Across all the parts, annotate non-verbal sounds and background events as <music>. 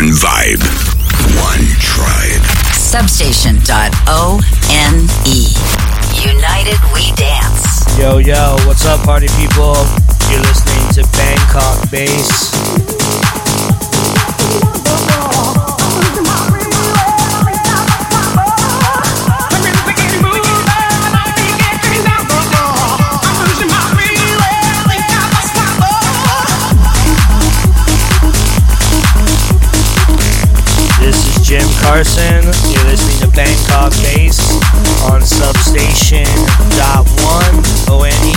One vibe. One tribe. Substation.one. United We Dance. Yo, yo, what's up, party people? You're listening to Bangkok Bass. Carson. You're listening to Bangkok Bass on Substation dot one O N E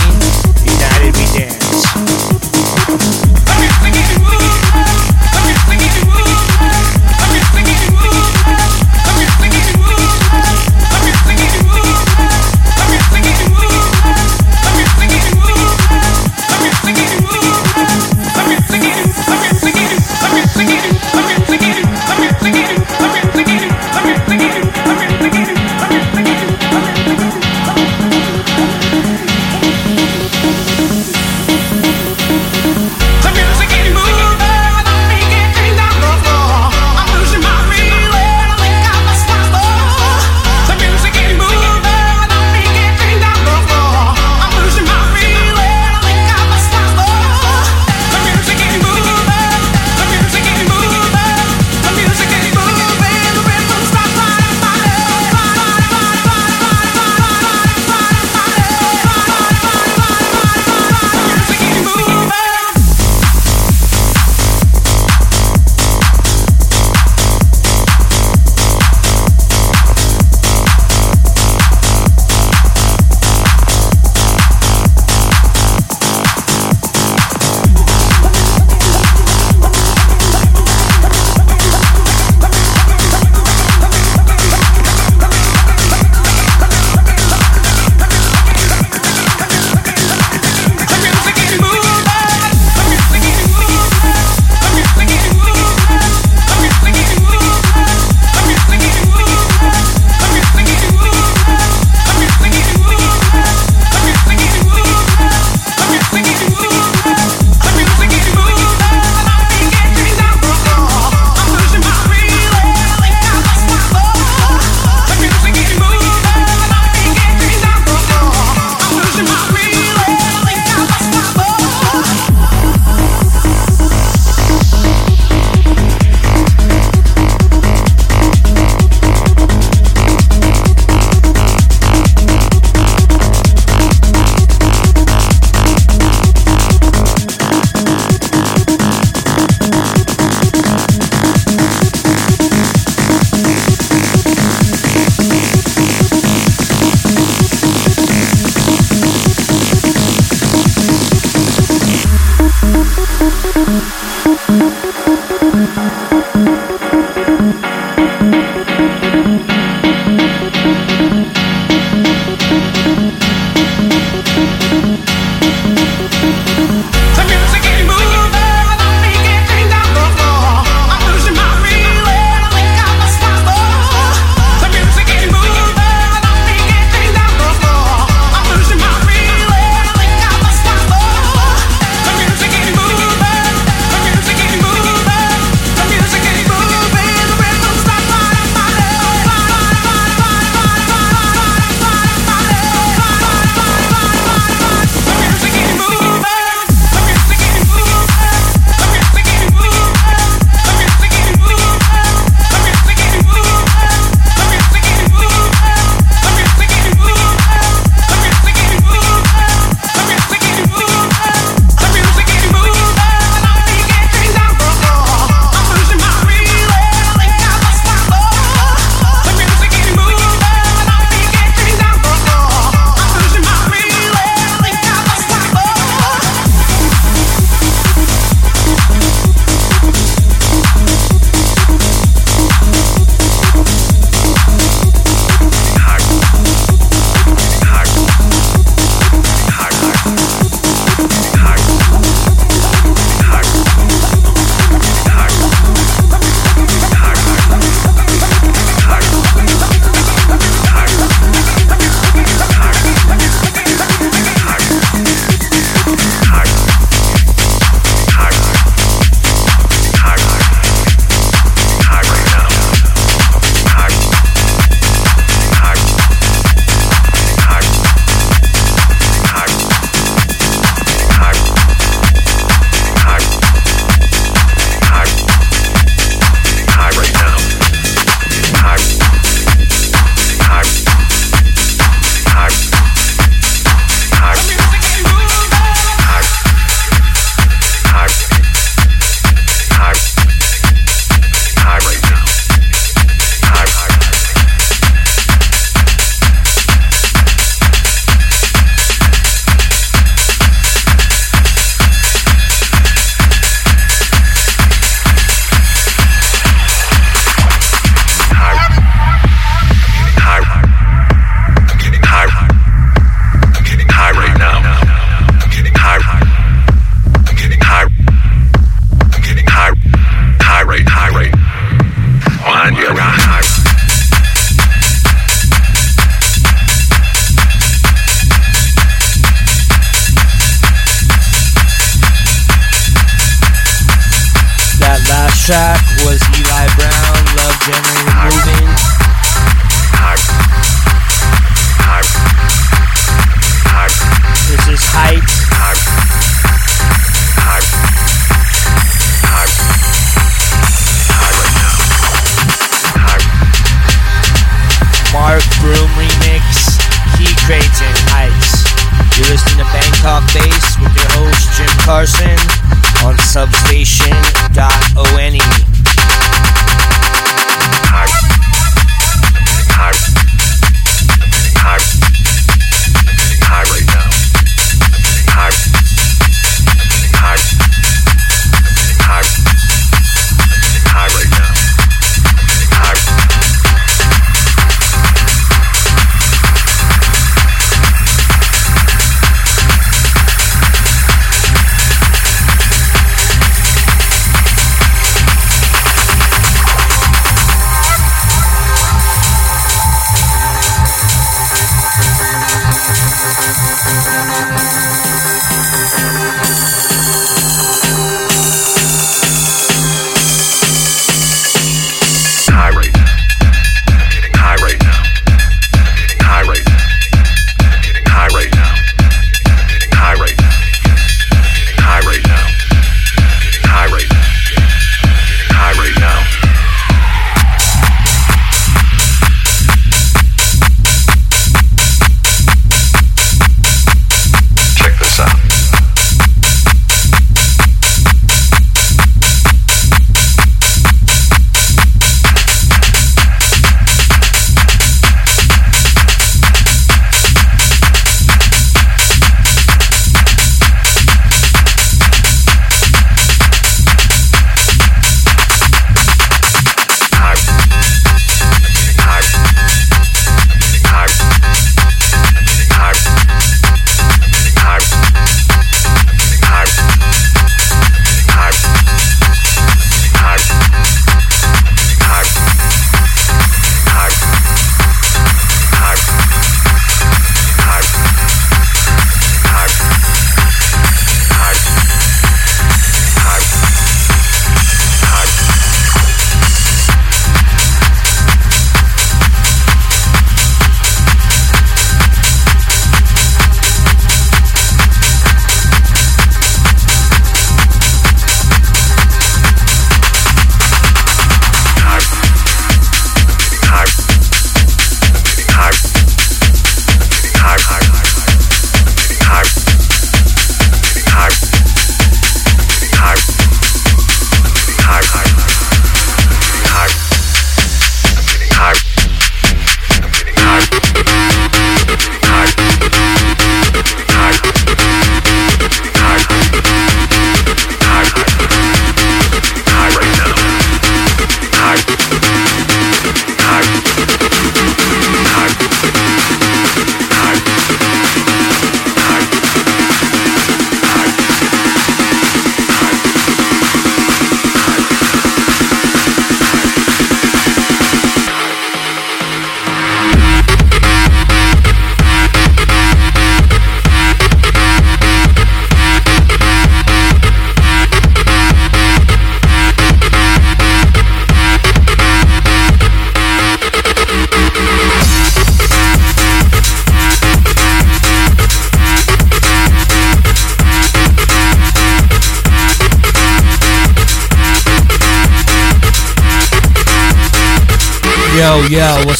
United We Dance.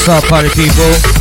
What's up, party people?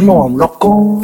Don't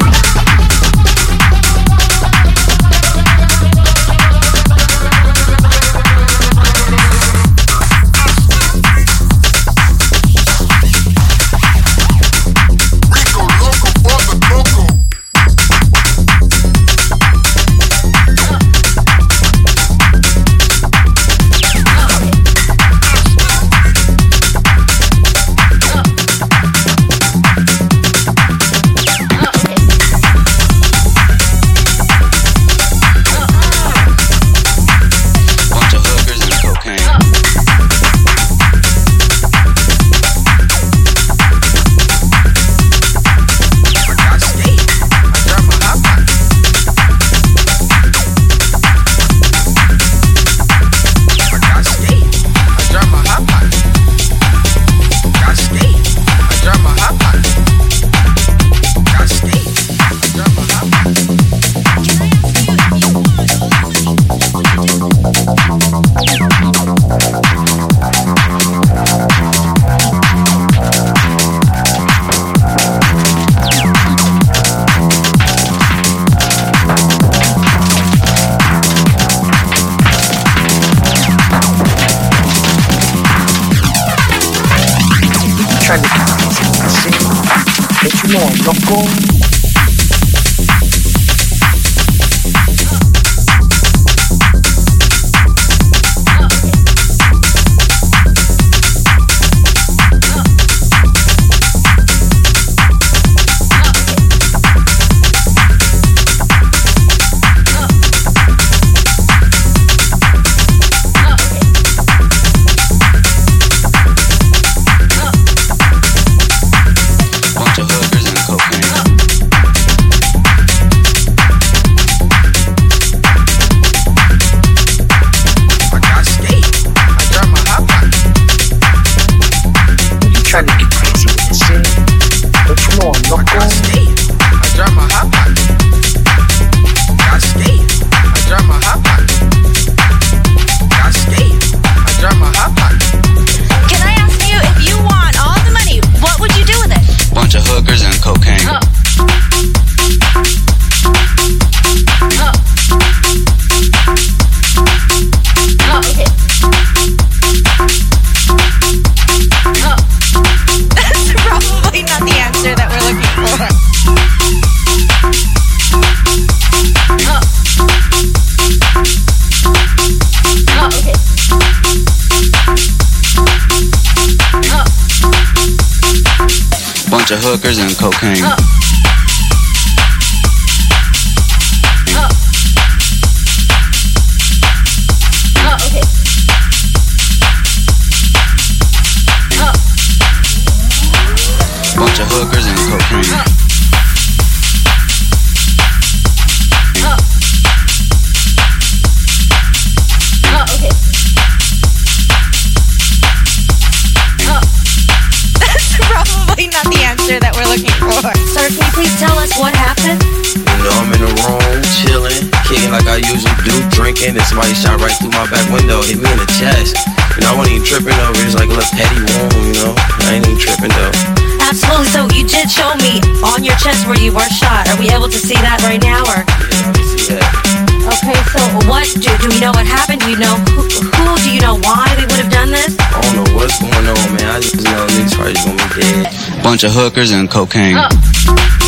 Bunch of hookers and cocaine. Bunch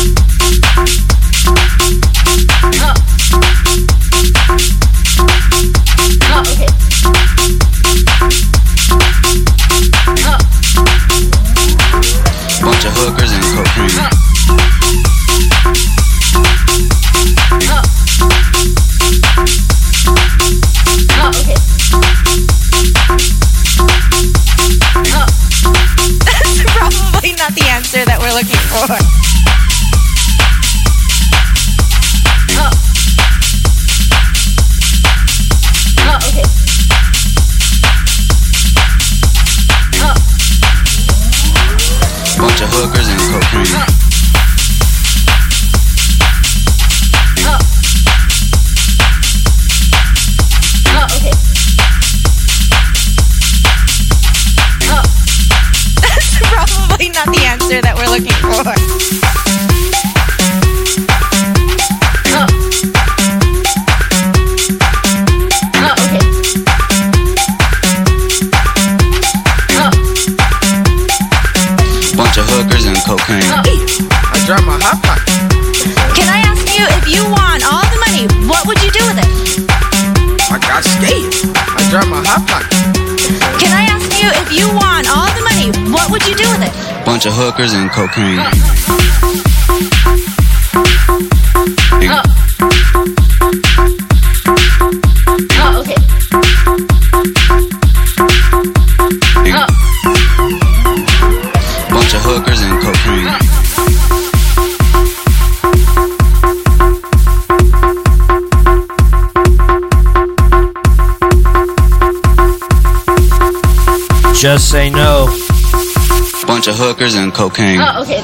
cocaine. Oh, okay.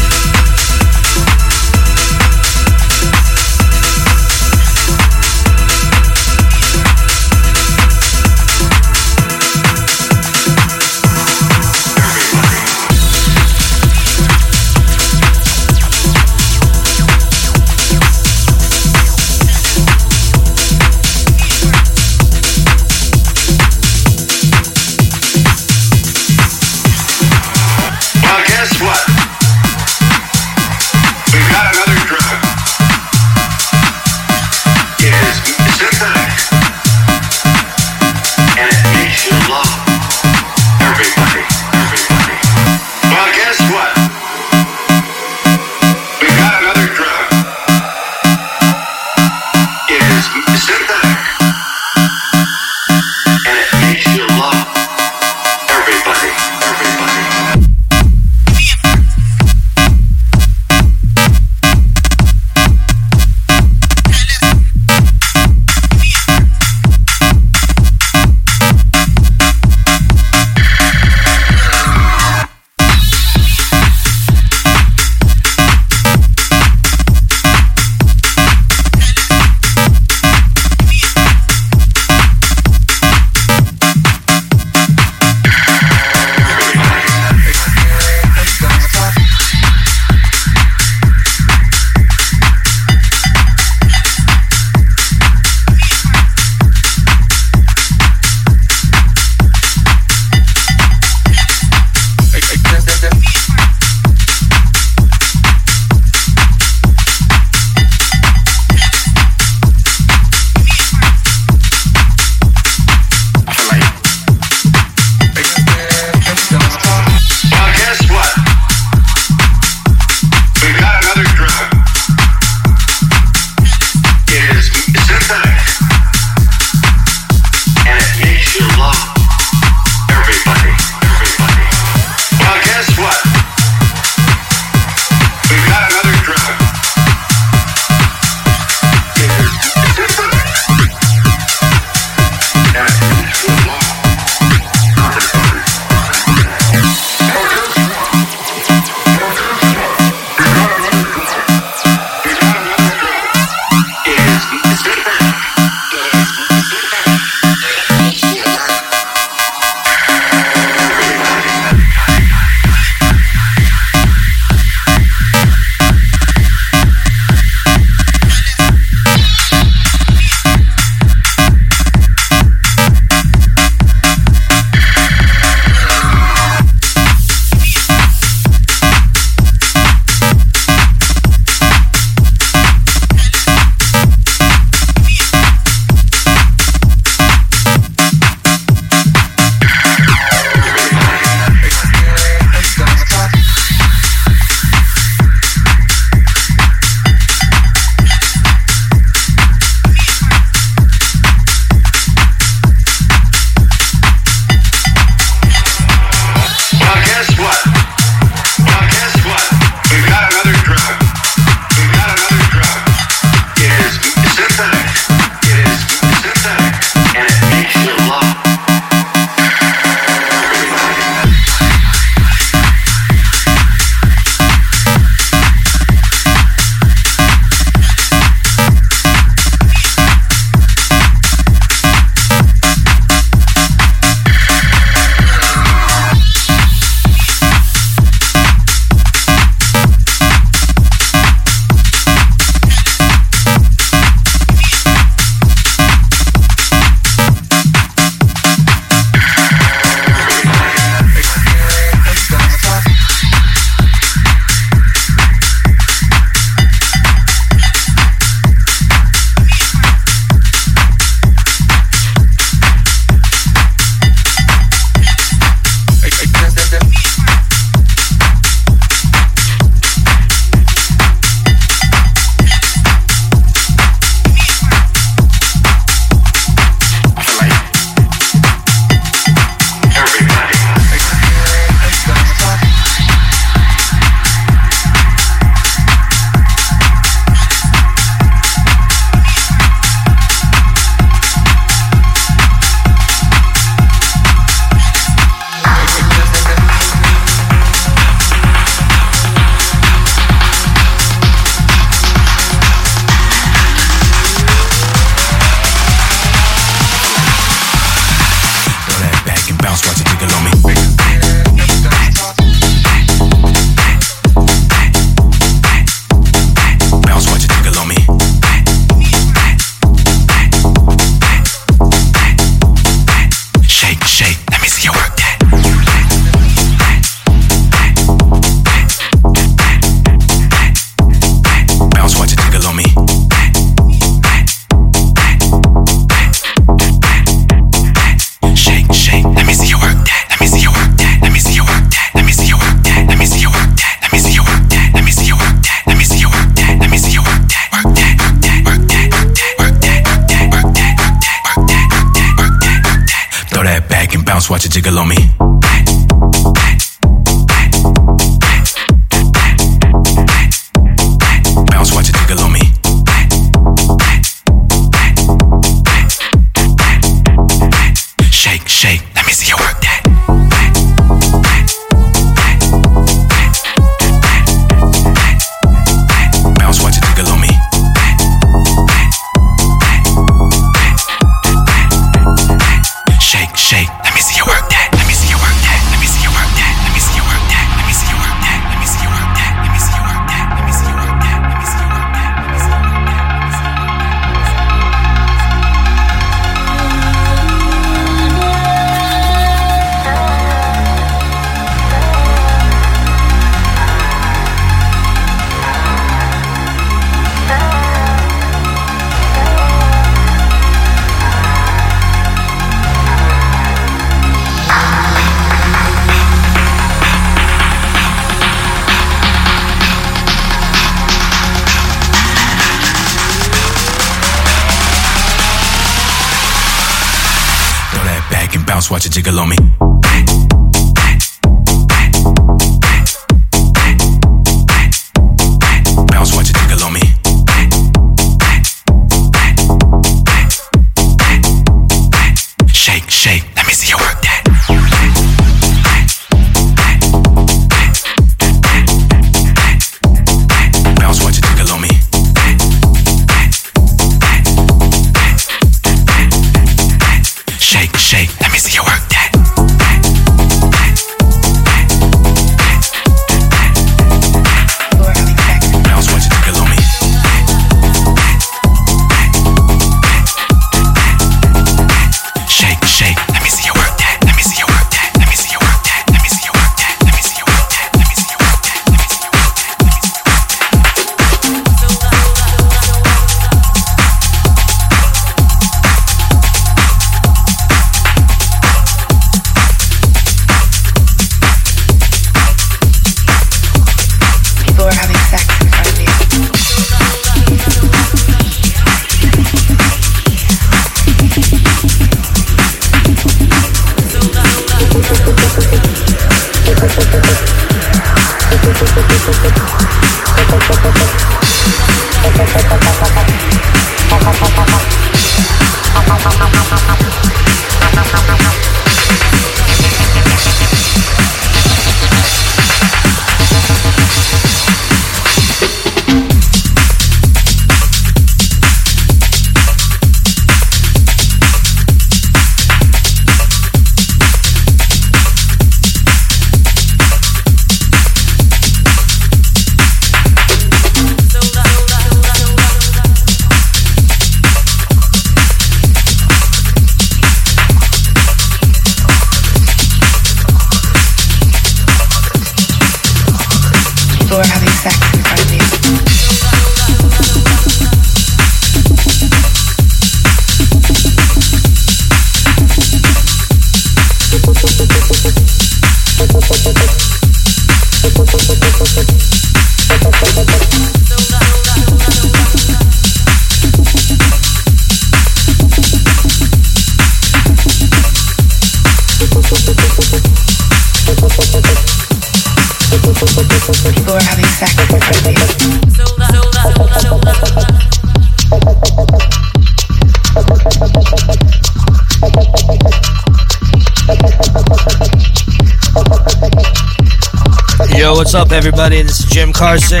Jim Carson.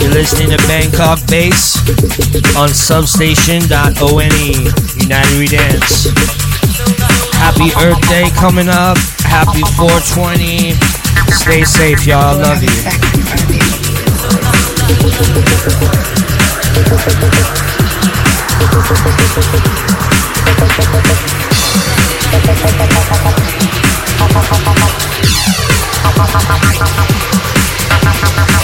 You're listening to Bangkok Bass on substation.one United We Dance. Happy Earth Day coming up. Happy 420. Stay safe, y'all. Love you. Ha <laughs> ha.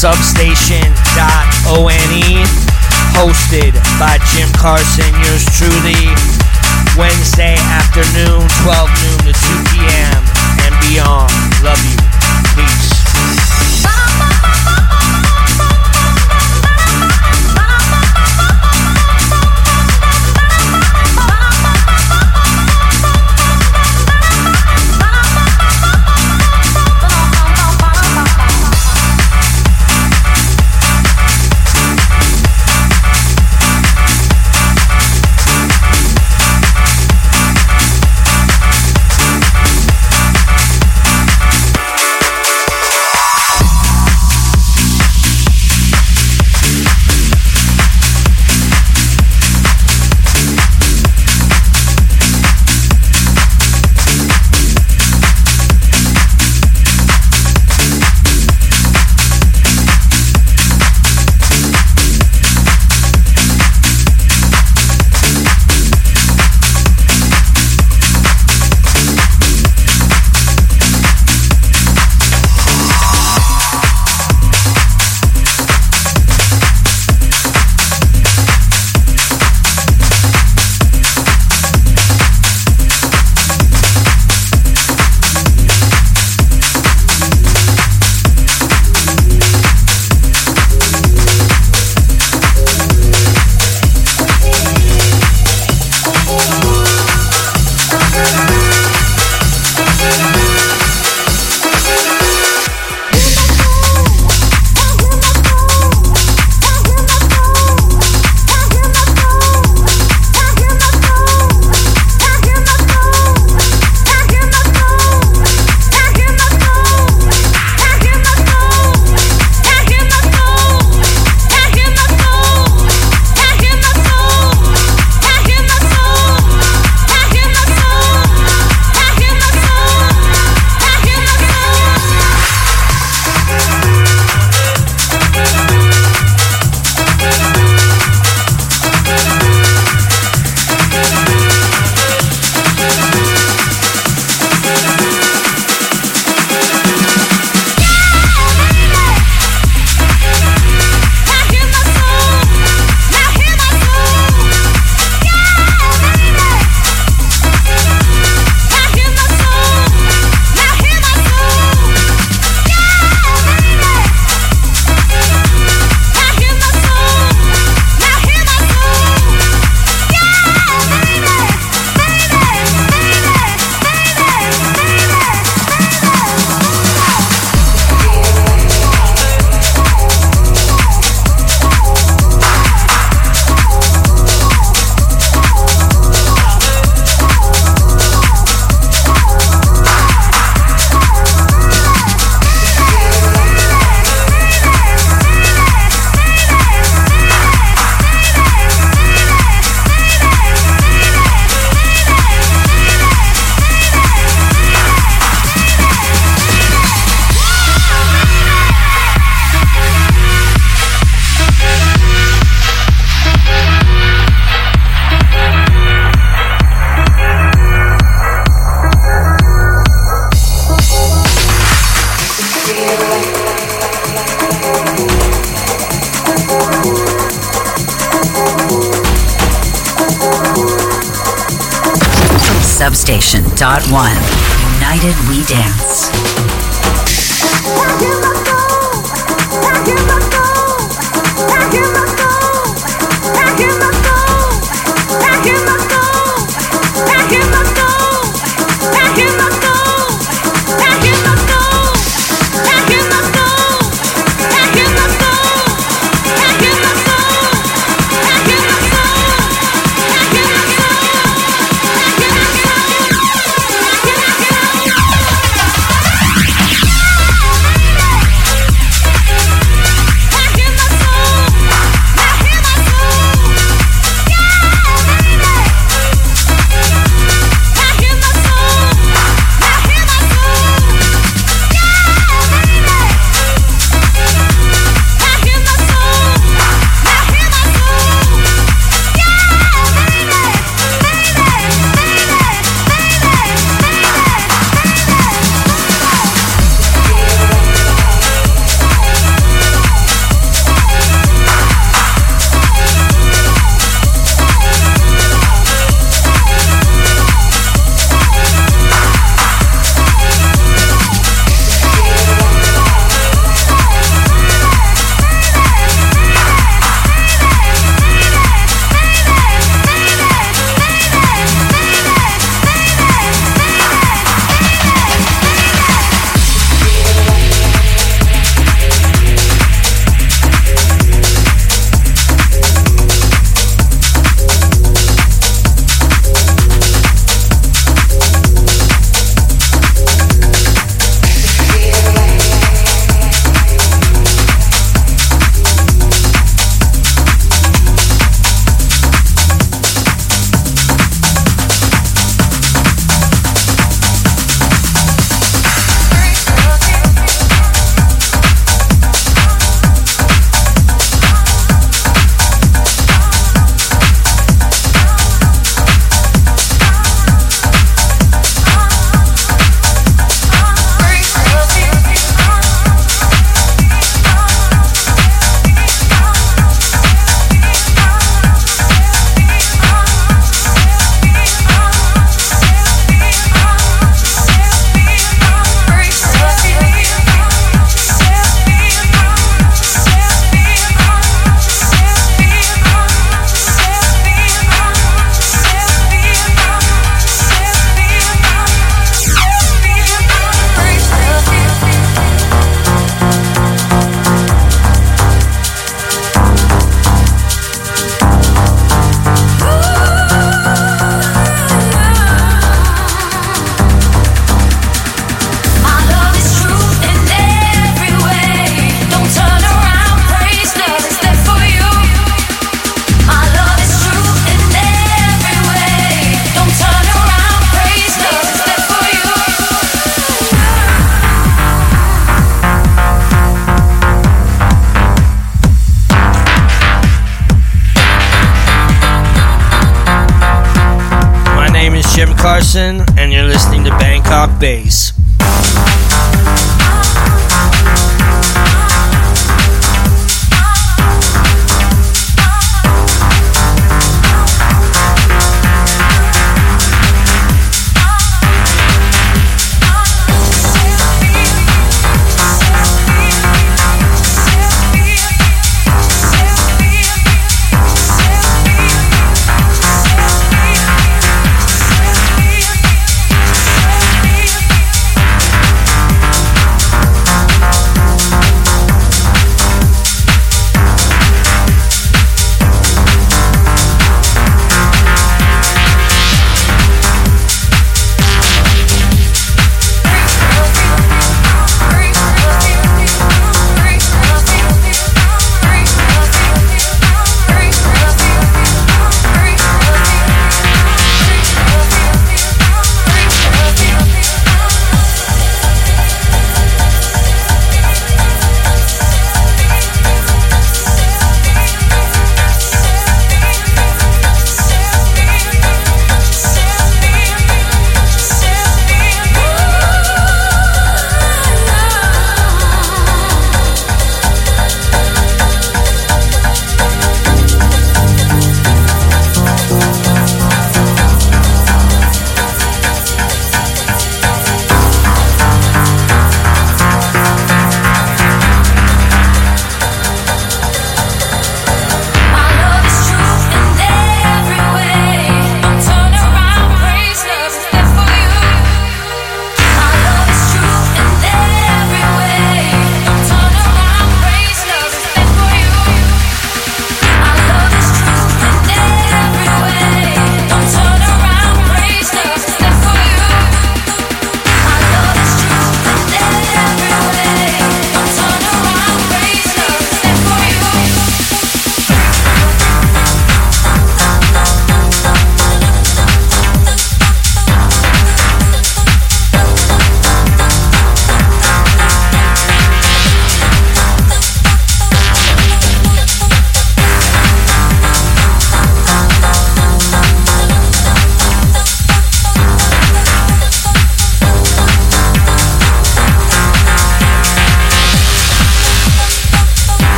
Substation.one. Hosted by Jim Carson, yours truly. Wednesday afternoon, 12 noon to 2 p.m. and beyond. Love you. Peace.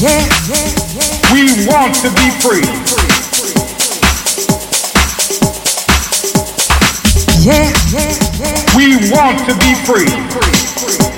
Yeah, We want to be free. Yeah, We want to be free.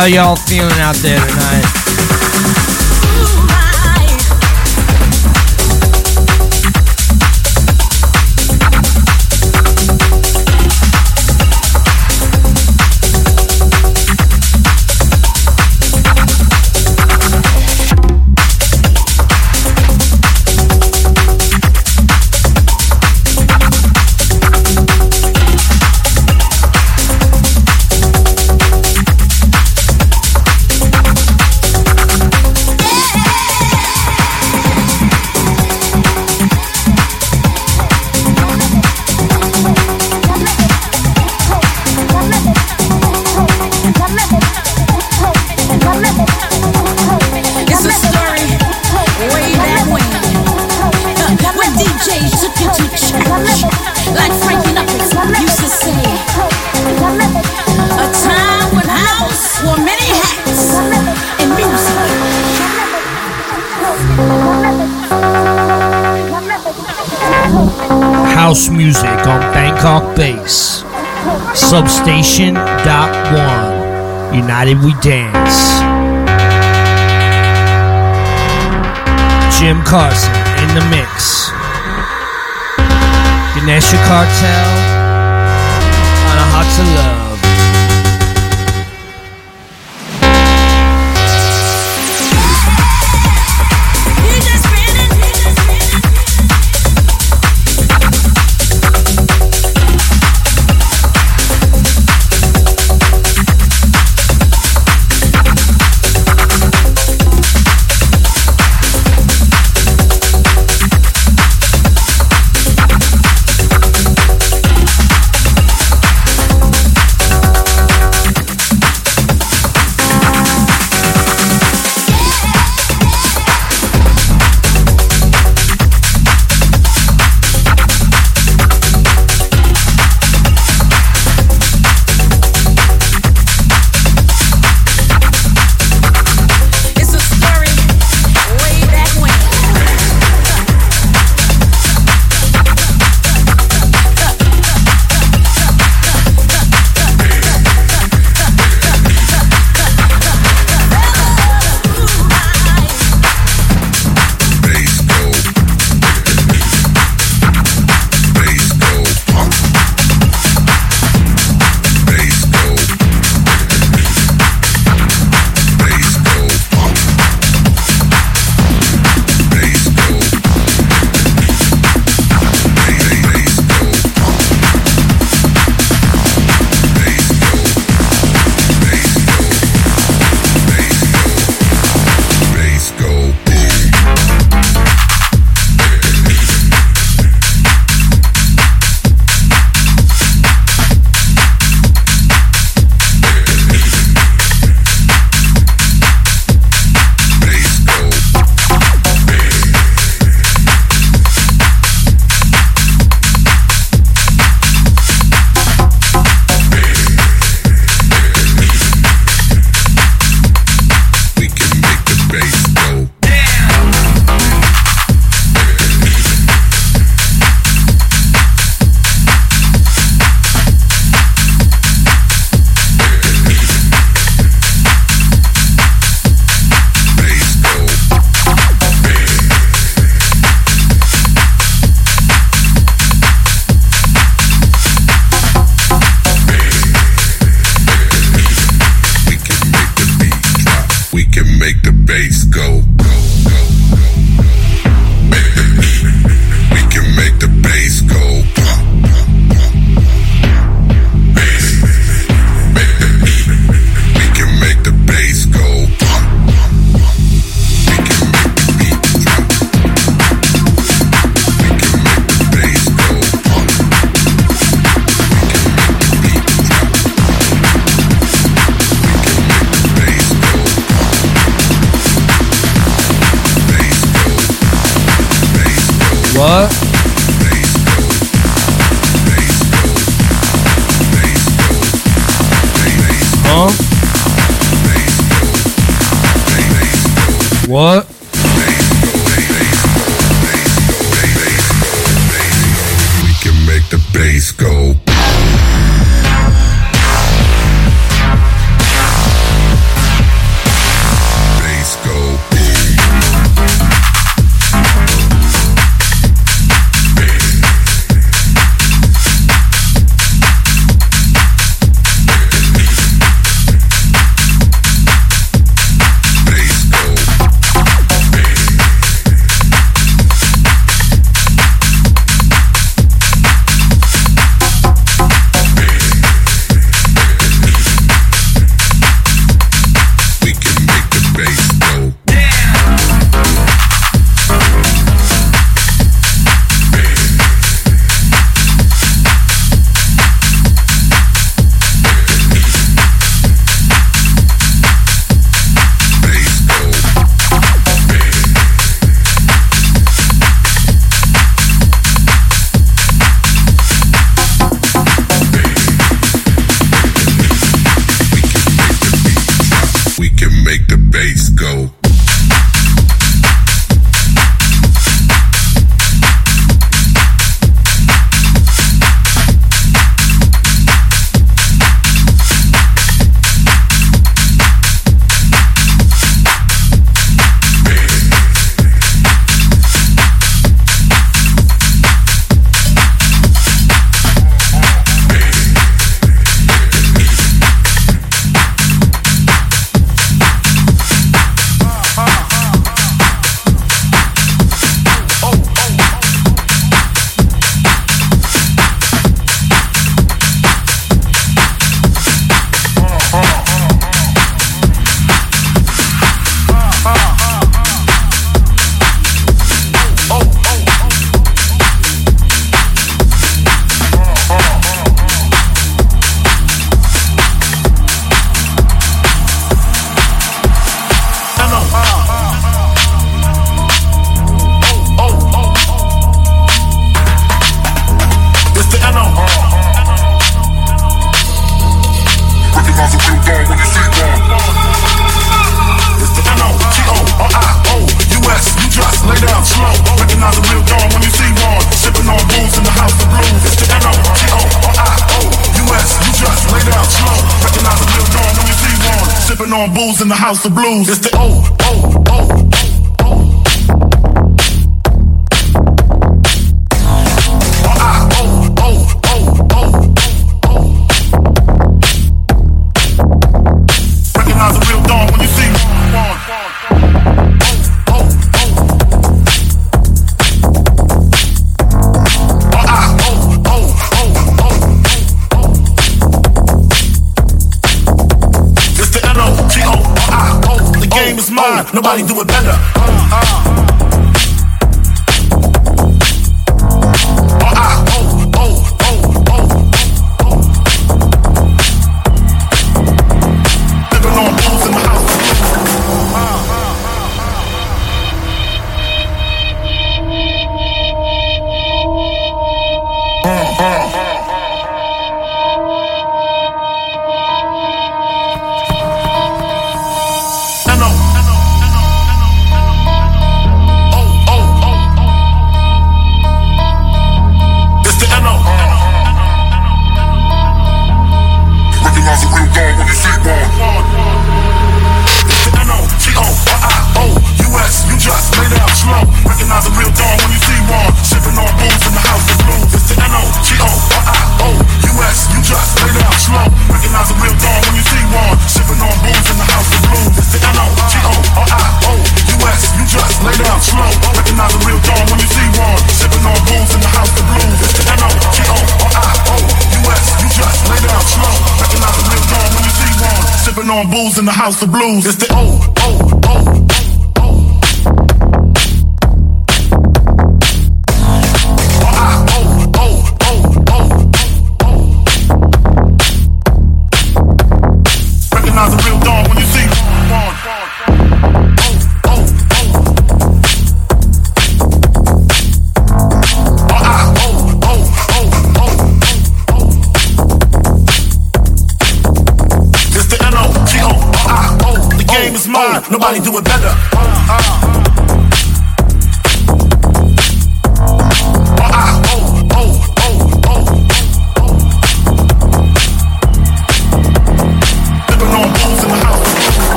How y'all feeling United We Dance.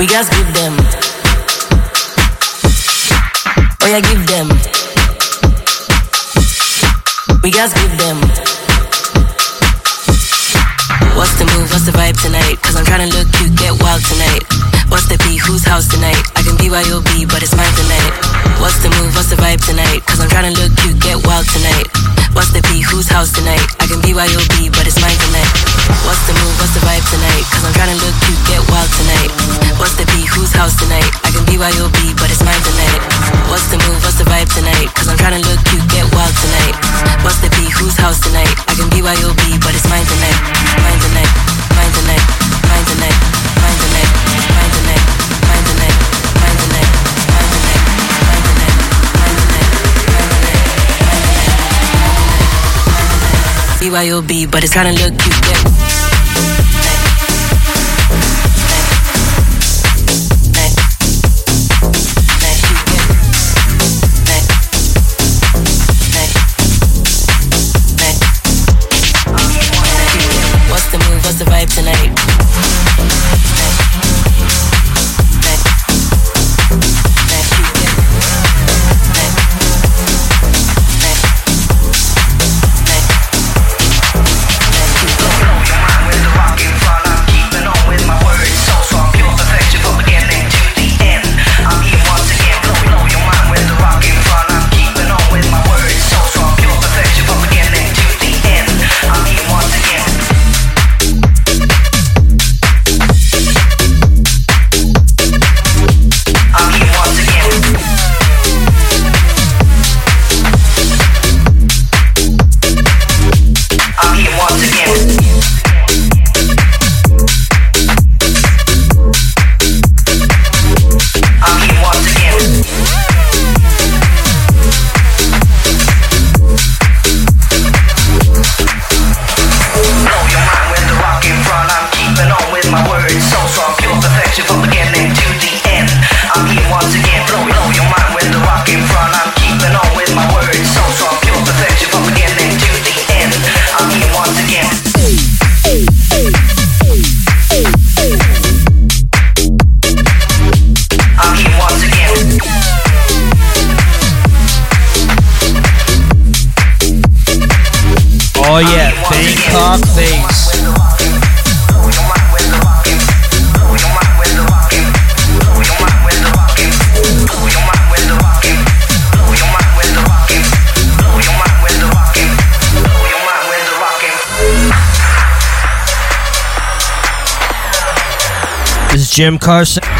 We just give them. Oh yeah, give them. We just give them. What's the move? What's the vibe tonight? Cause I'm tryna look cute, get wild tonight. What's the be? Whose house tonight? I can be YOB, but it's mine tonight. What's the move? What's the vibe tonight? Cause I'm tryna look cute, get wild tonight. What's the be? Whose house tonight? I can be YOB, but it's mine tonight. What's the move? What's the vibe tonight? Cause I'm tryna look cute, get wild tonight. What's the be? Whose house tonight? I can be YOB, but it's mine tonight. What's the move? What's the vibe tonight? Cause I'm tryna look cute, get wild tonight. What's the be? Whose house tonight? I can be YOB, but it's mine tonight. Mine tonight. Mine tonight. Mine tonight. Mine tonight. Mine tonight. BYOB, but it's tryna look cute, get Jim Carson.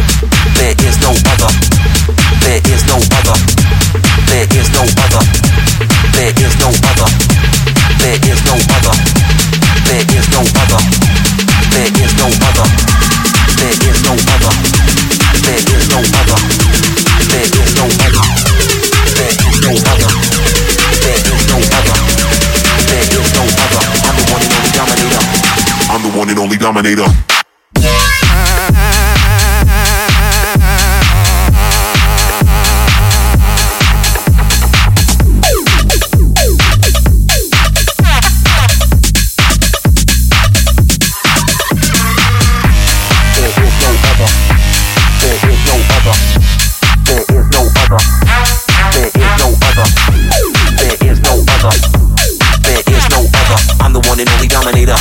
There is no other. There is no other. There is no other. There is no other. There is no other. There is no other. There is no other. There is no other. There is no other. There is no other. There is no other. There is no other. There is no other. I'm the one and only dominator. I'm the one and only dominator. Need a.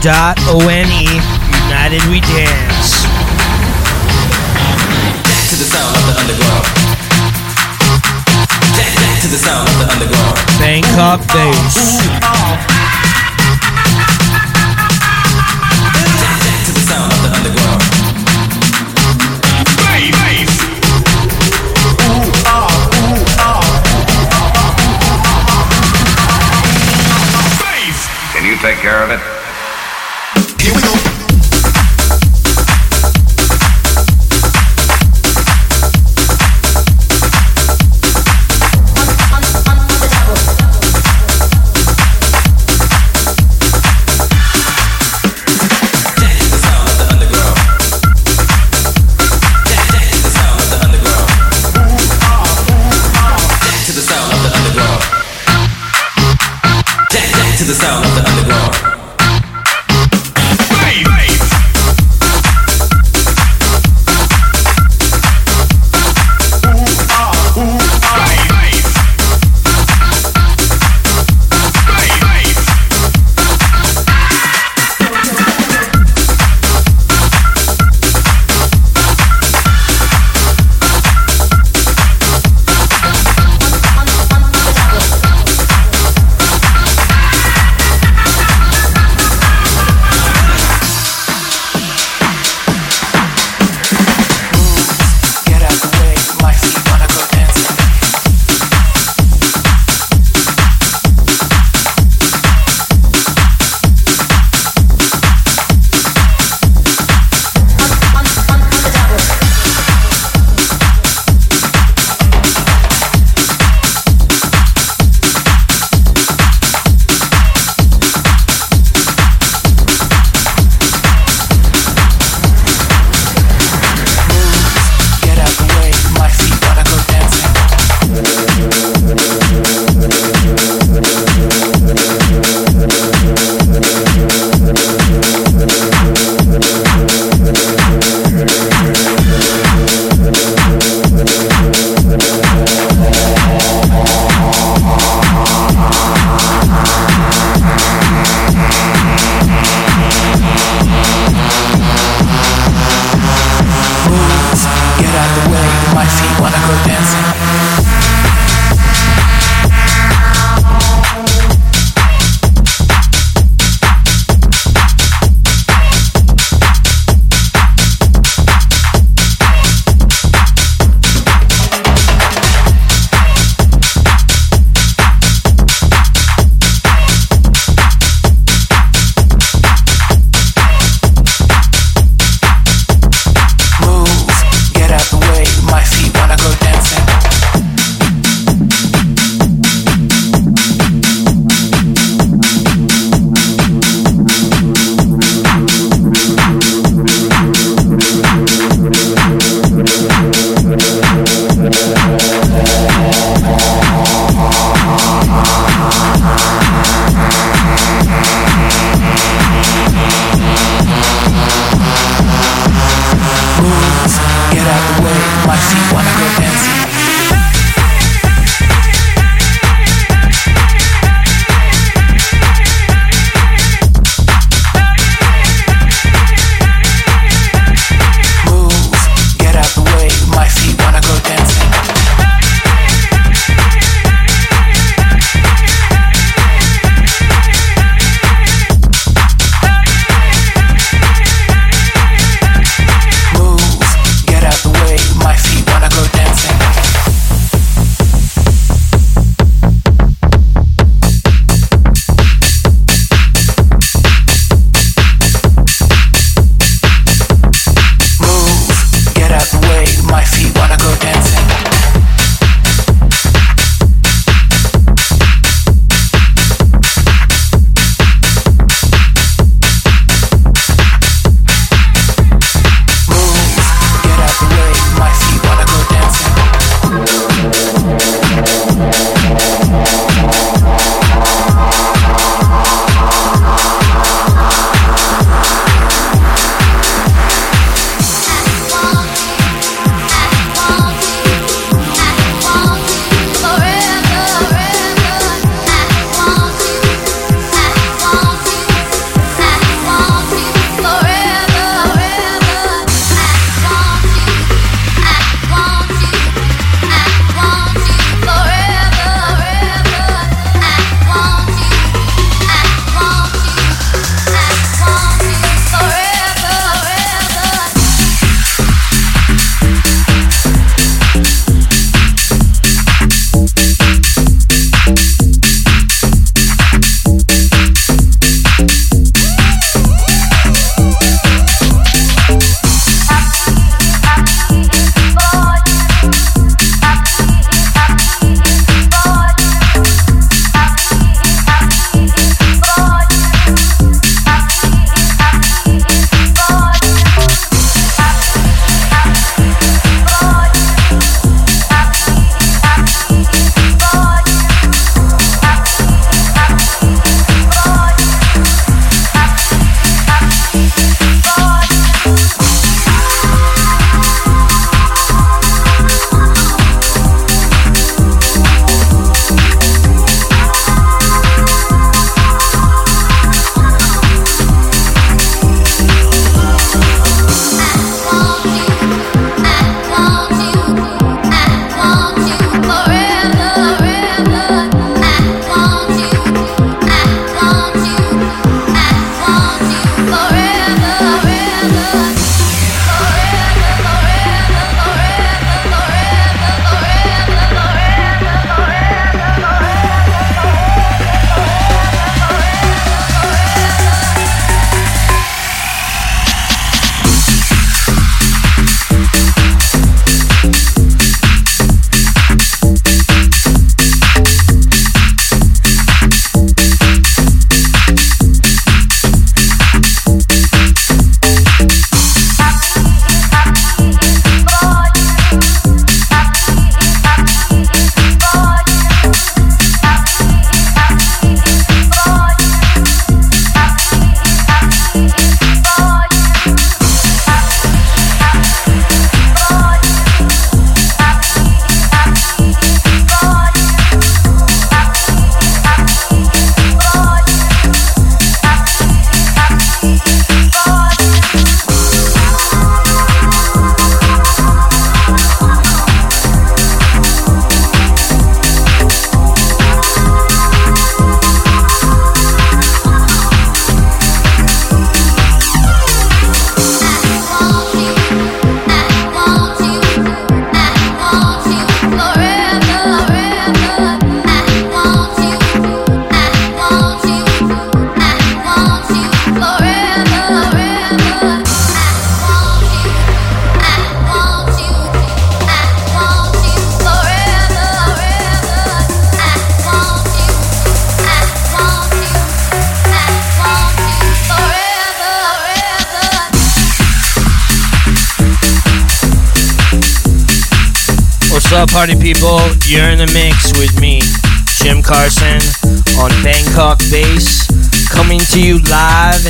dot O-N-E, United We Dance. Back to the sound of the underground. Back, back to the sound of the underground. Bangkok bass.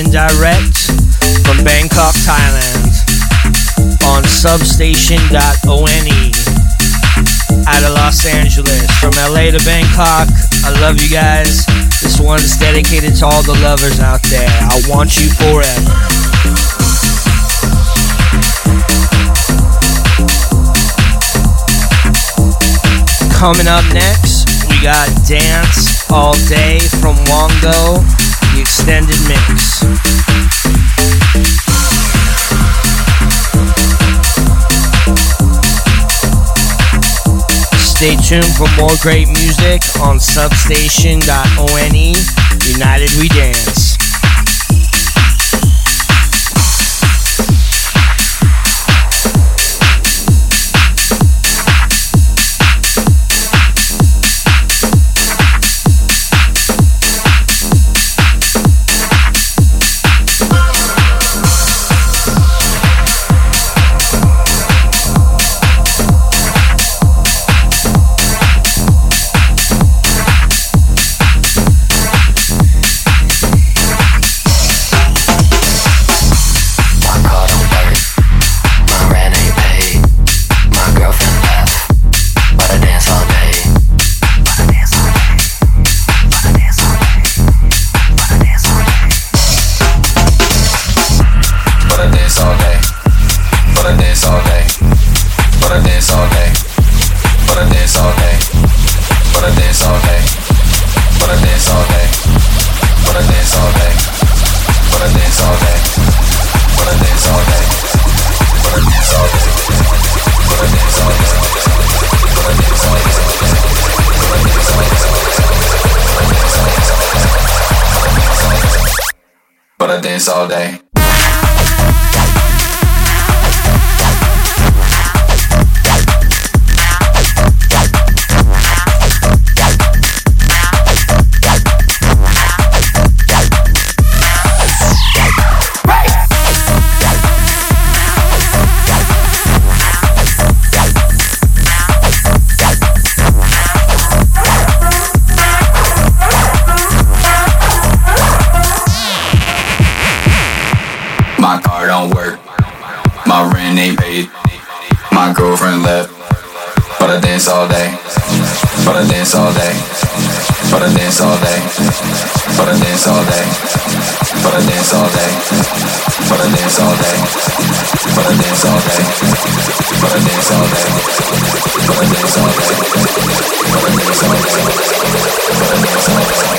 And direct from Bangkok, Thailand, on substation.one out of Los Angeles. From LA to Bangkok, I love you guys. This one's dedicated to all the lovers out there. I want you forever. Coming up next, we got Dance All Day from Wongo, the extended mix. Stay tuned for more great music on substation.one. United We Dance. holiday. My left. But I dance all day. But I dance all day. But I dance all day. But I dance all day. But I dance all day. But I dance all day. But I dance all day. But I dance all day. But I dance all day. But I dance all day. But I dance all day.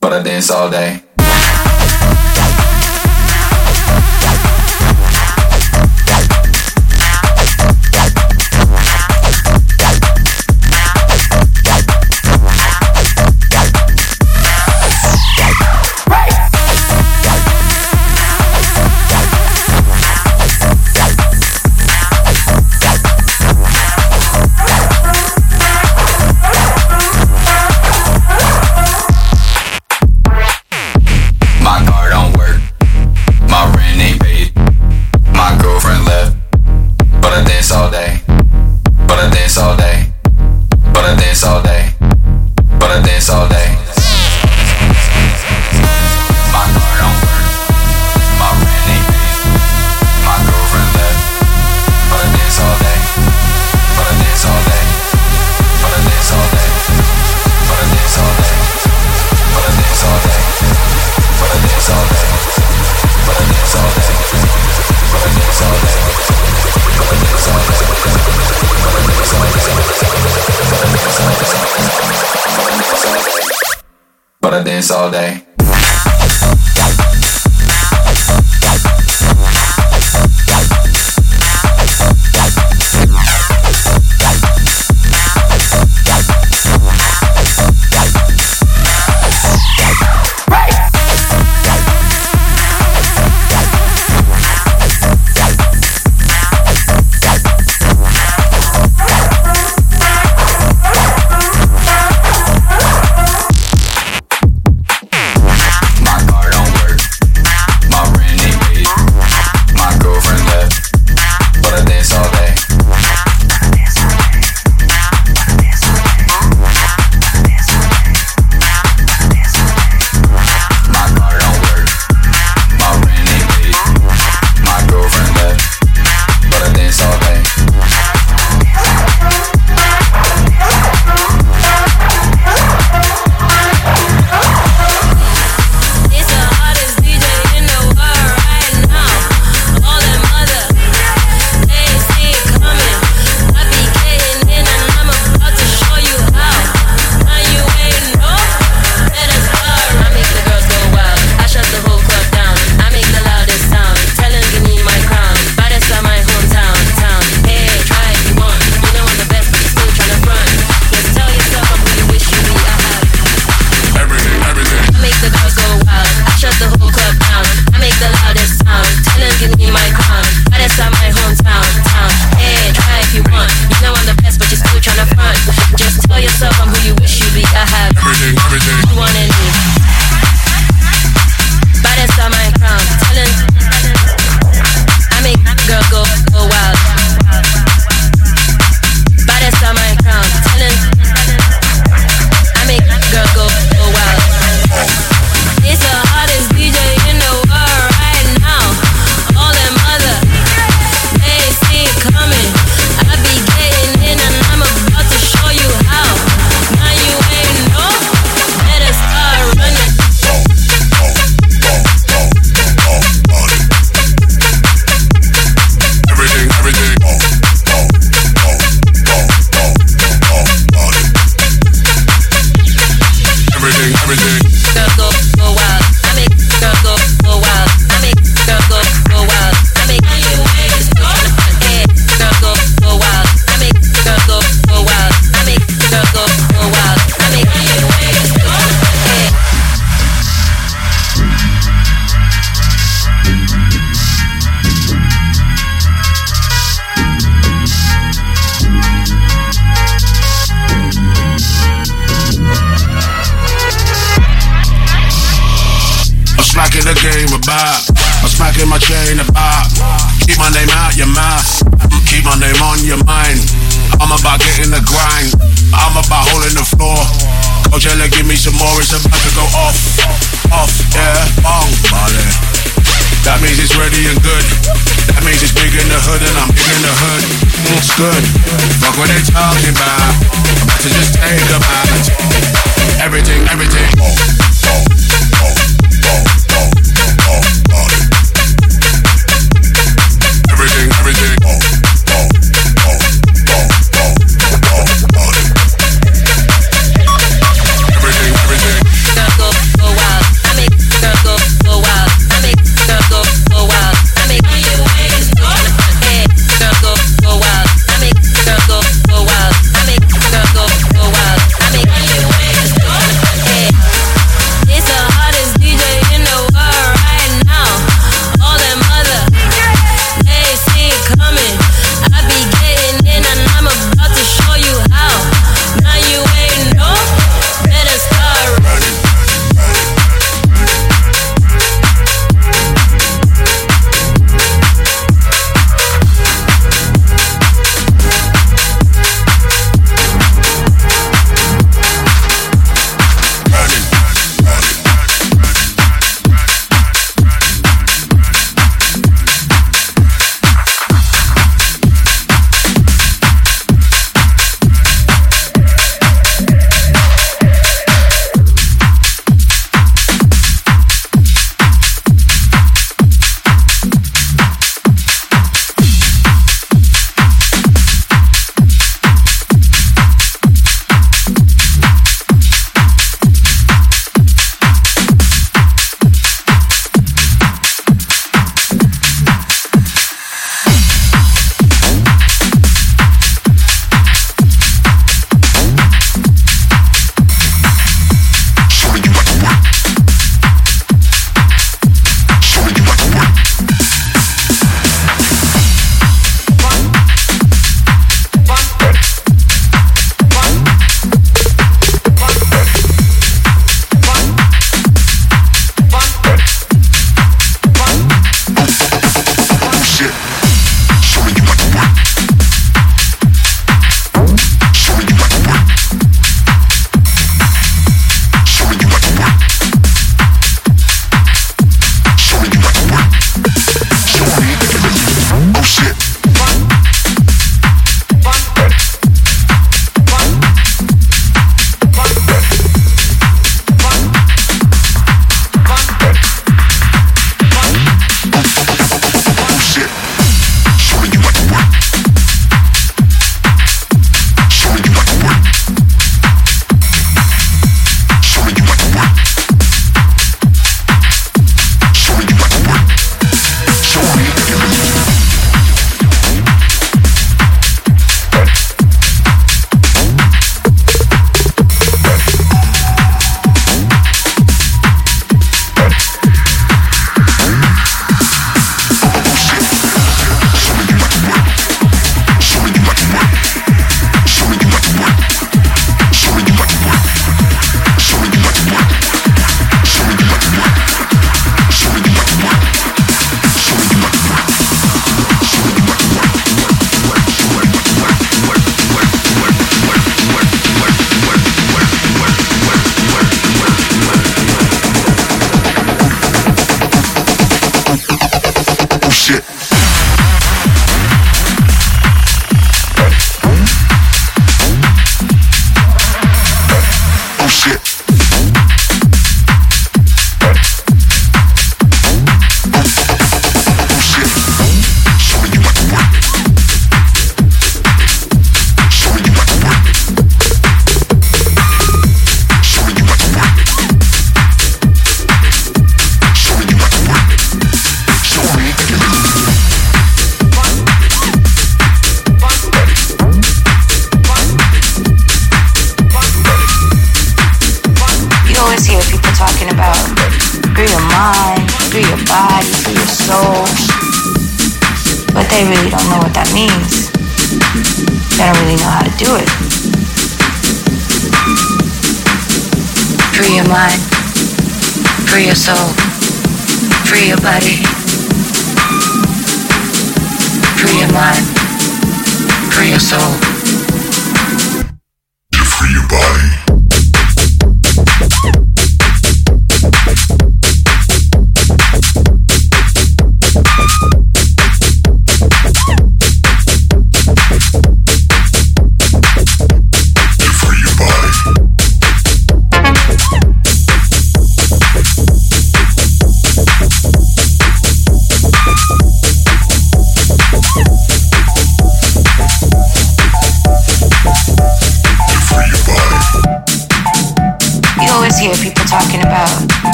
But I dance all day.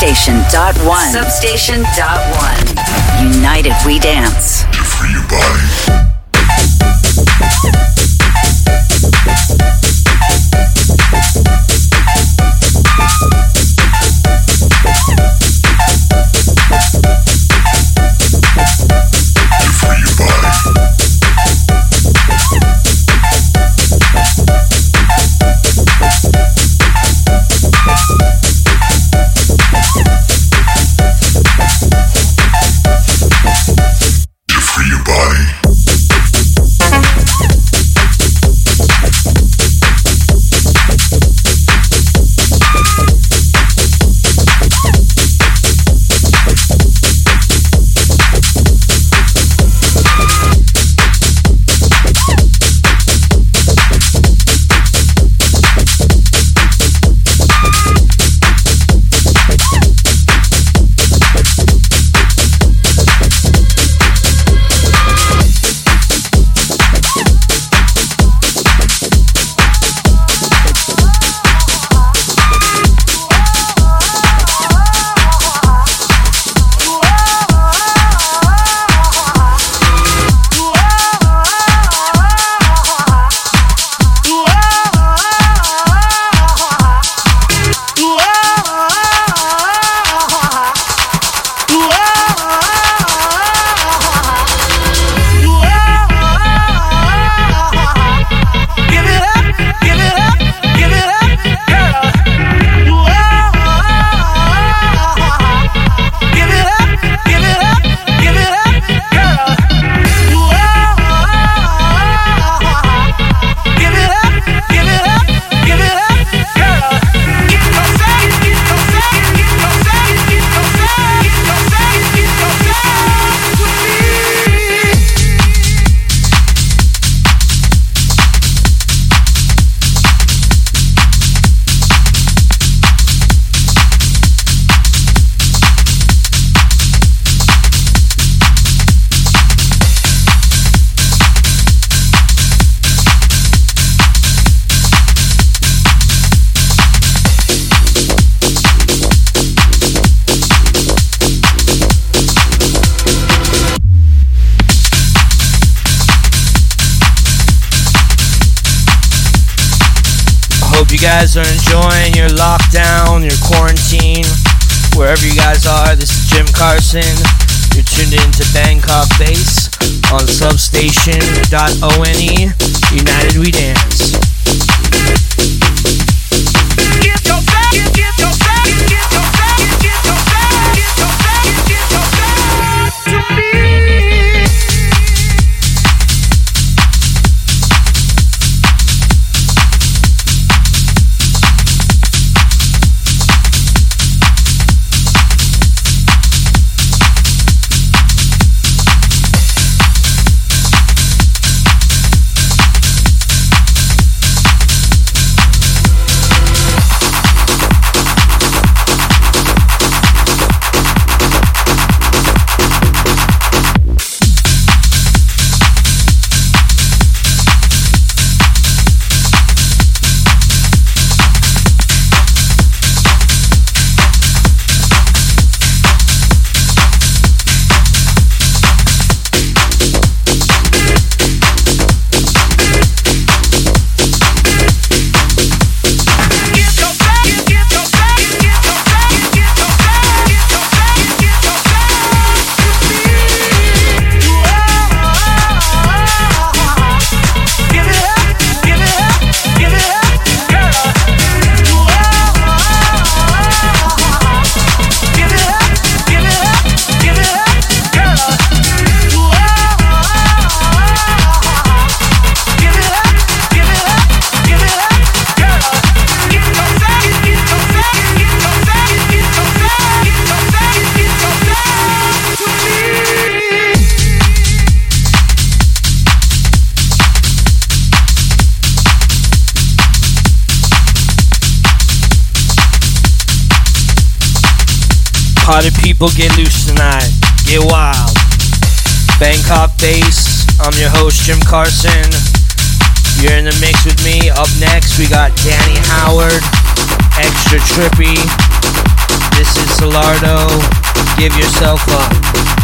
Substation dot one. Substation dot one. United we dance. To free your body. Carson. You're tuned in to Bangkok Bass on substation.one. Jim Carson. You're in the mix with me. Up next, we got Danny Howard. Extra trippy. This is Solardo. Give yourself up.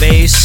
Bass.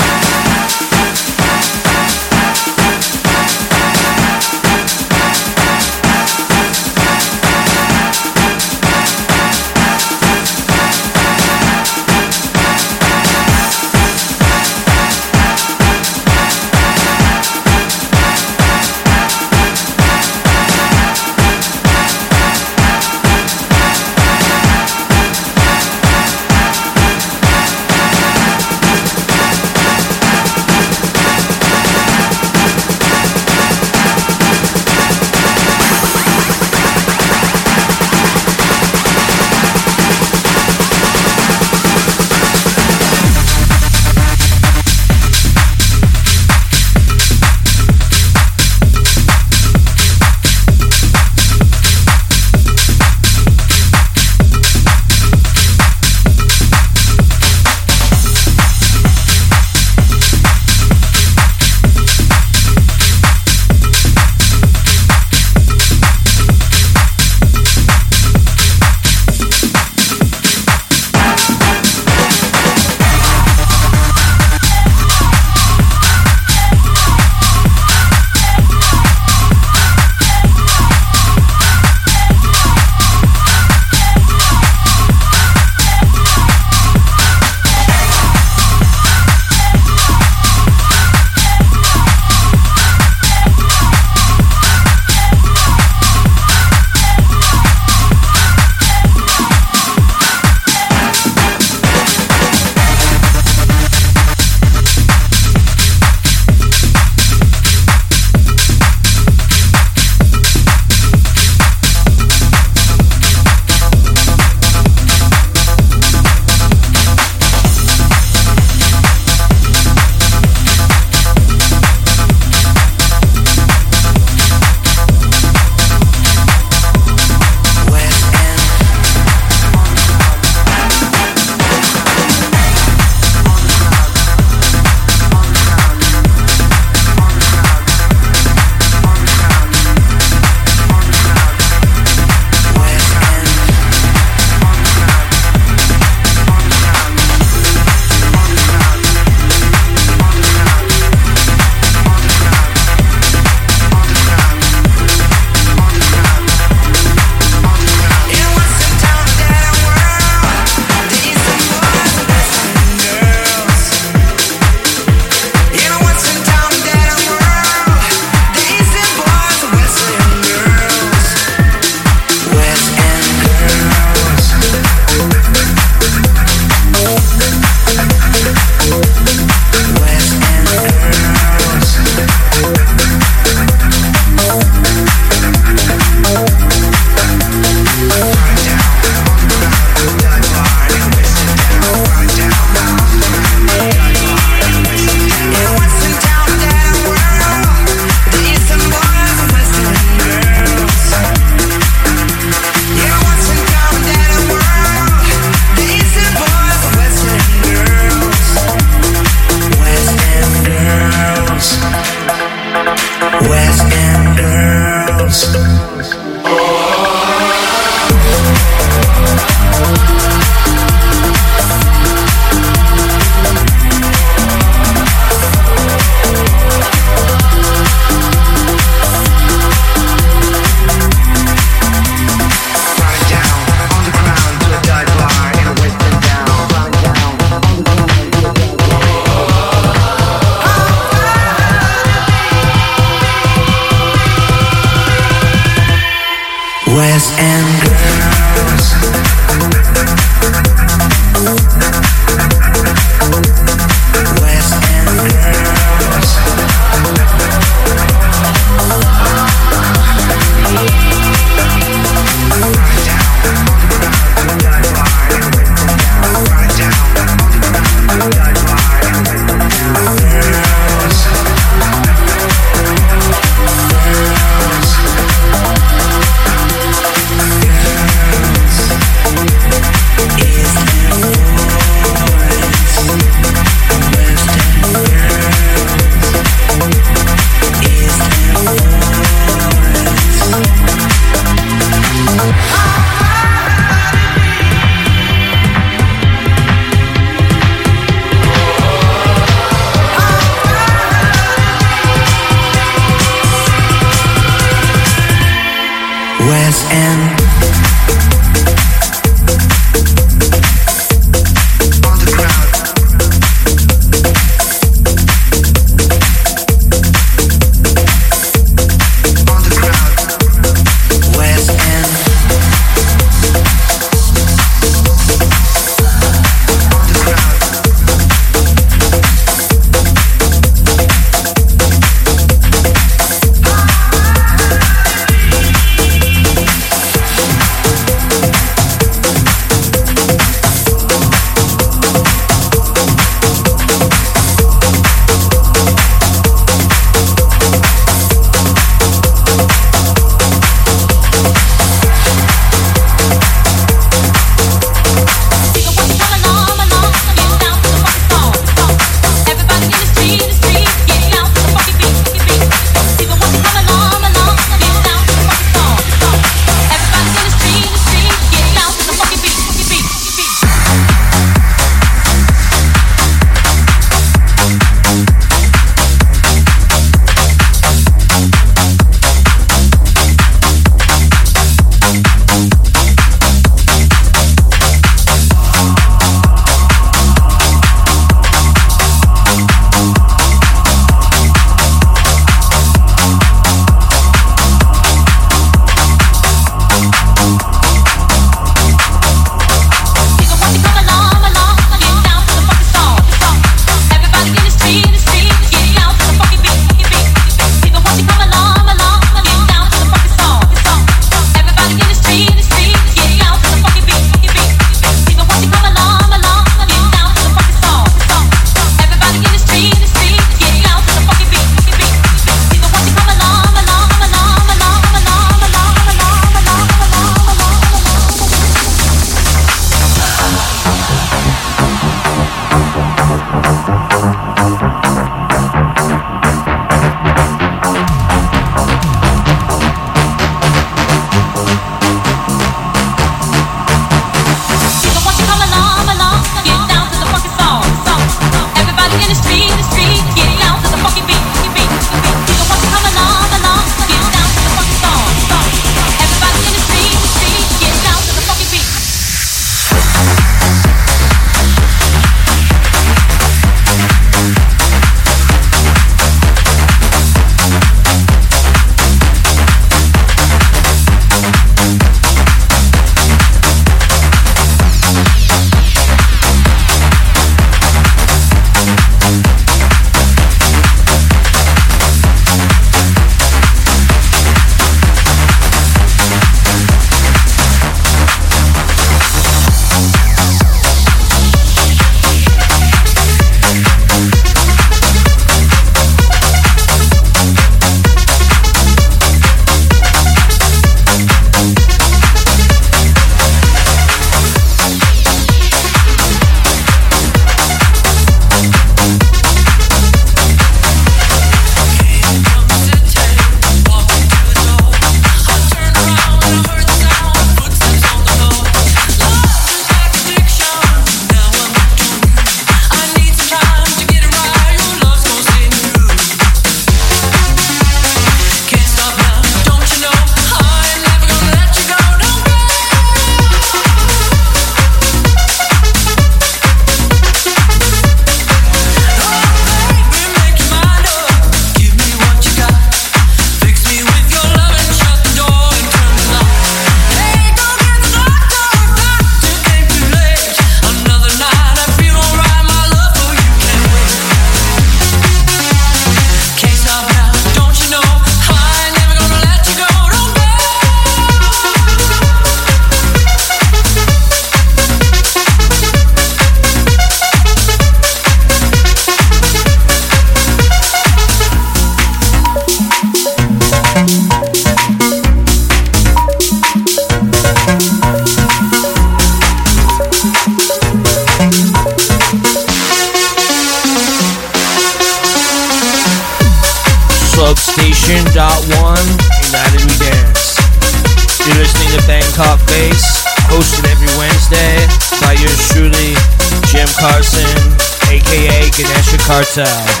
Lifestyle.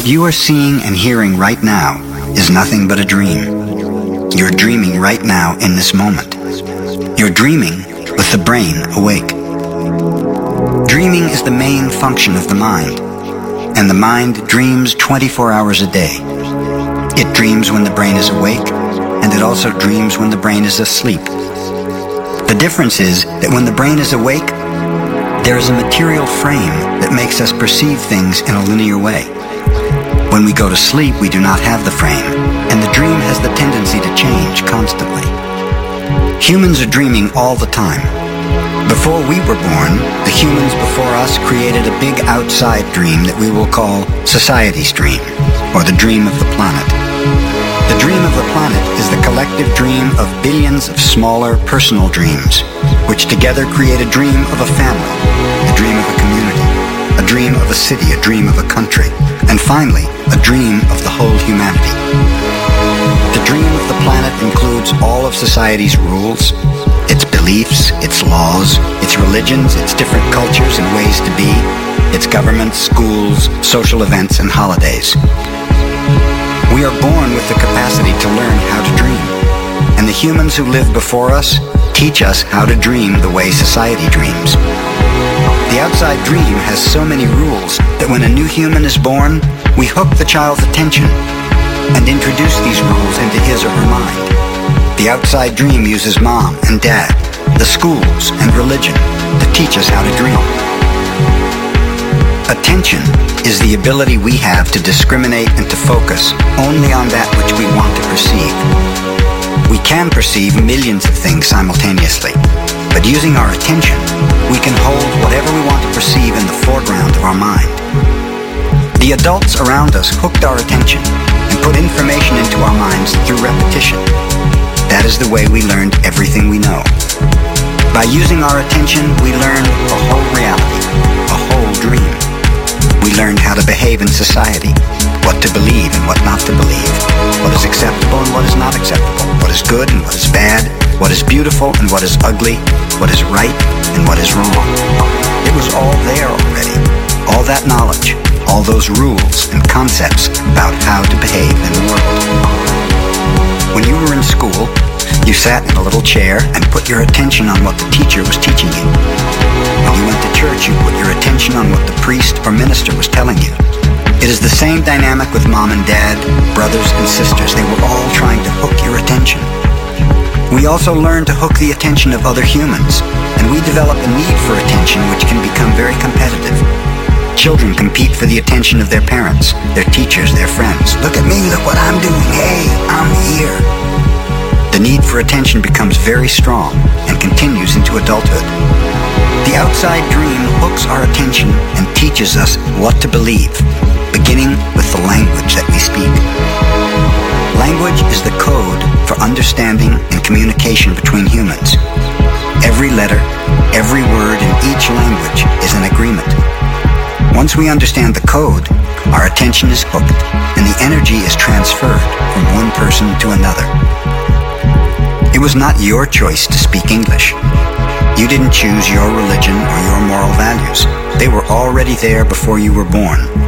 What you are seeing and hearing right now is nothing but a dream. You're dreaming right now in this moment. You're dreaming with the brain awake. Dreaming is the main function of the mind, and the mind dreams 24 hours a day. It dreams when the brain is awake, and it also dreams when the brain is asleep. The difference is that when the brain is awake, there is a material frame that makes us perceive things in a linear way. When we go to sleep, we do not have the frame, and the dream has the tendency to change constantly. Humans are dreaming all the time. Before we were born, the humans before us created a big outside dream that we will call society's dream, or the dream of the planet. The dream of the planet is the collective dream of billions of smaller personal dreams, which together create a dream of a family, a dream of a community, a dream of a city, a dream of a country, and finally, a dream of the whole humanity. The dream of the planet includes all of society's rules, its beliefs, its laws, its religions, its different cultures and ways to be, its governments, schools, social events, and holidays. We are born with the capacity to learn how to dream, and the humans who live before us teach us how to dream the way society dreams. The outside dream has so many rules that when a new human is born, we hook the child's attention and introduce these rules into his or her mind. The outside dream uses mom and dad, the schools, and religion to teach us how to dream. Attention is the ability we have to discriminate and to focus only on that which we want to perceive. We can perceive millions of things simultaneously, but using our attention, we can hold whatever we want to perceive in the foreground of our mind. The adults around us hooked our attention and put information into our minds through repetition. That is the way we learned everything we know. By using our attention, we learned a whole reality, a whole dream. We learned how to behave in society, what to believe and what not to believe, what is acceptable and what is not acceptable, what is good and what is bad, what is beautiful and what is ugly, what is right and what is wrong. It was all there already. All that knowledge, all those rules and concepts about how to behave in the world. When you were in school, you sat in a little chair and put your attention on what the teacher was teaching you. When you went to church, you put your attention on what the priest or minister was telling you. It is the same dynamic with mom and dad, brothers and sisters. They were all trying to hook your attention. We also learn to hook the attention of other humans, and we develop a need for attention which can become very competitive. Children compete for the attention of their parents, their teachers, their friends. Look at me, look what I'm doing. Hey, I'm here. The need for attention becomes very strong and continues into adulthood. The outside dream hooks our attention and teaches us what to believe, beginning with the language that we speak. Language is the code for understanding and communication between humans. Every letter, every word in each language is an agreement. Once we understand the code, our attention is hooked and the energy is transferred from one person to another. It was not your choice to speak English. You didn't choose your religion or your moral values. They were already there before you were born.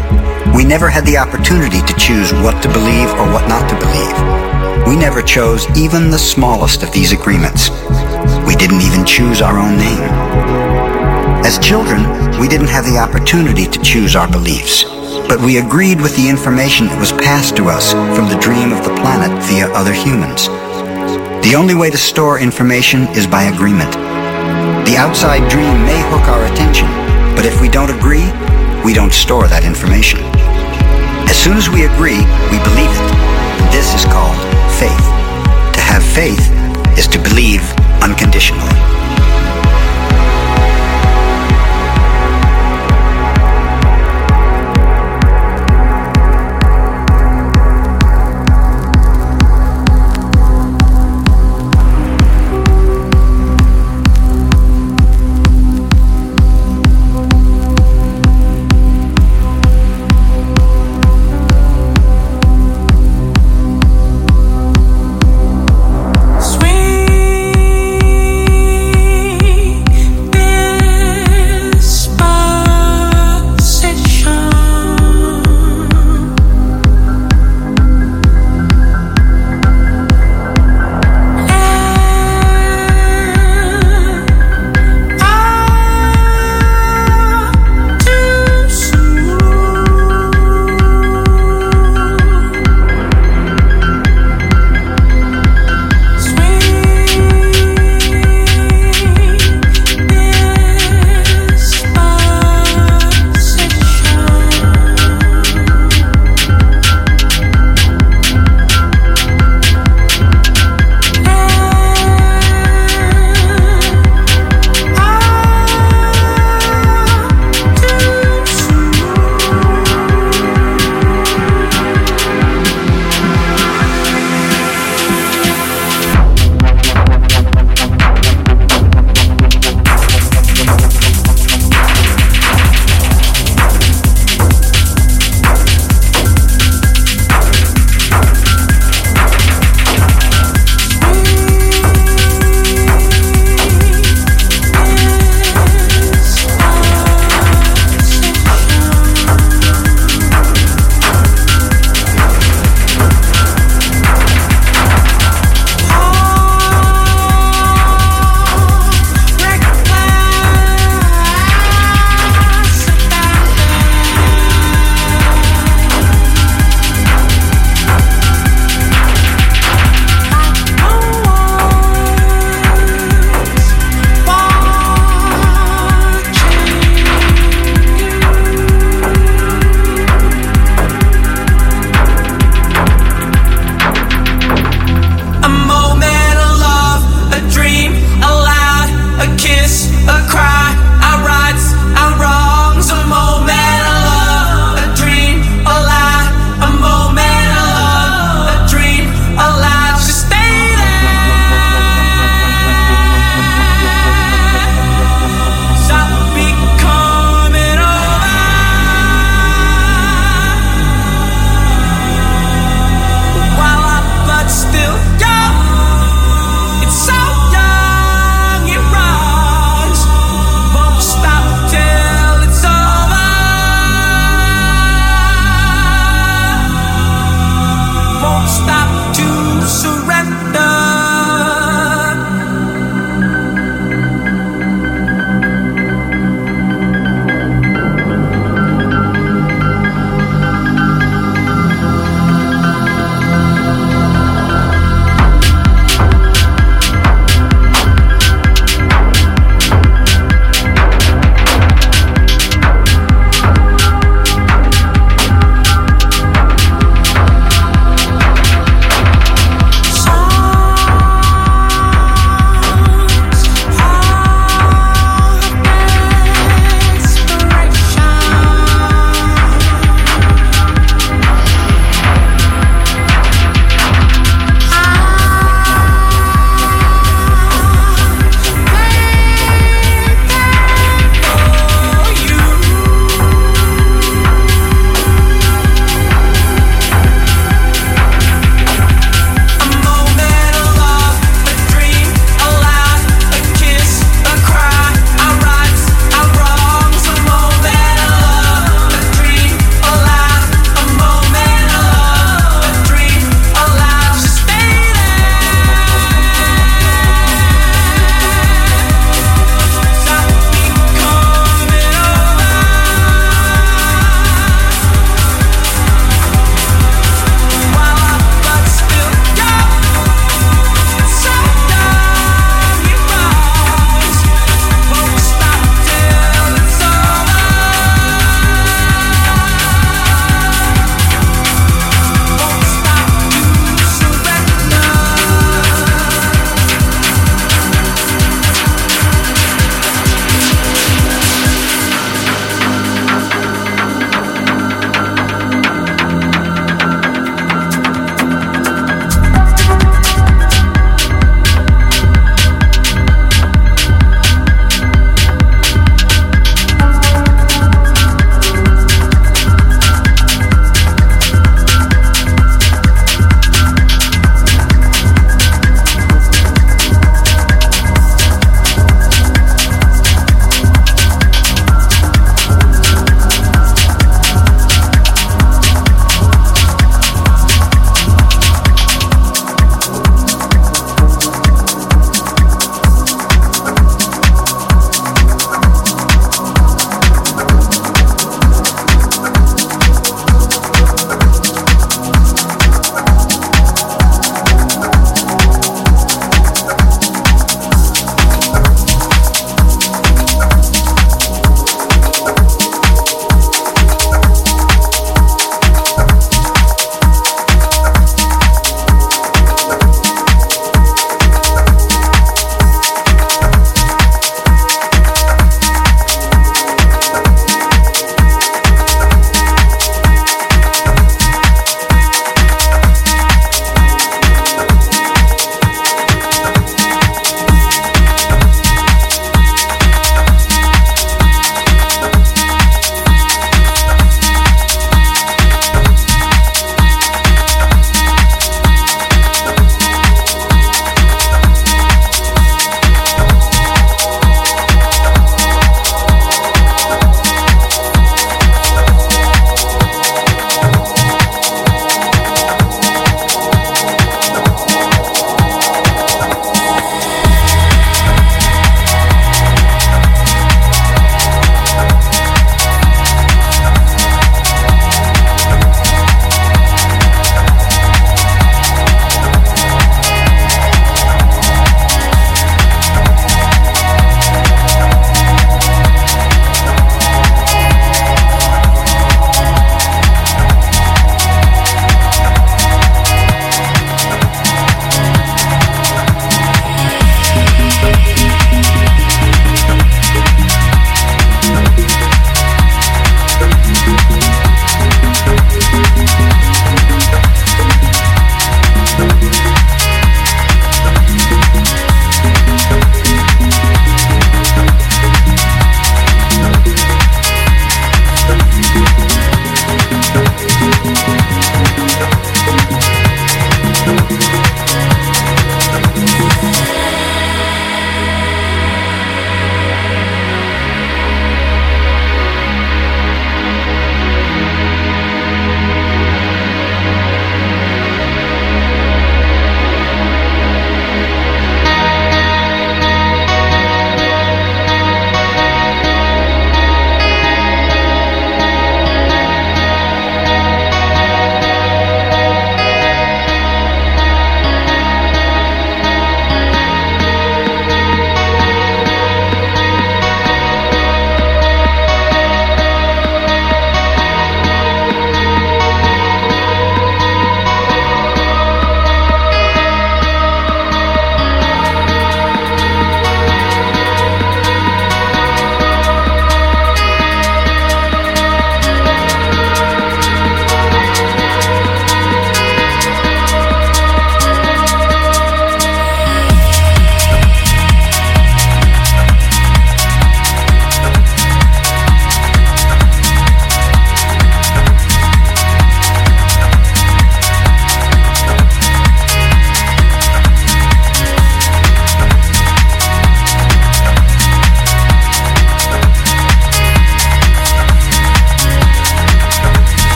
We never had the opportunity to choose what to believe or what not to believe. We never chose even the smallest of these agreements. We didn't even choose our own name. As children, we didn't have the opportunity to choose our beliefs, but we agreed with the information that was passed to us from the dream of the planet via other humans. The only way to store information is by agreement. The outside dream may hook our attention, but if we don't agree, we don't store that information. As soon as we agree, we believe it. This is called faith. To have faith is to believe unconditionally.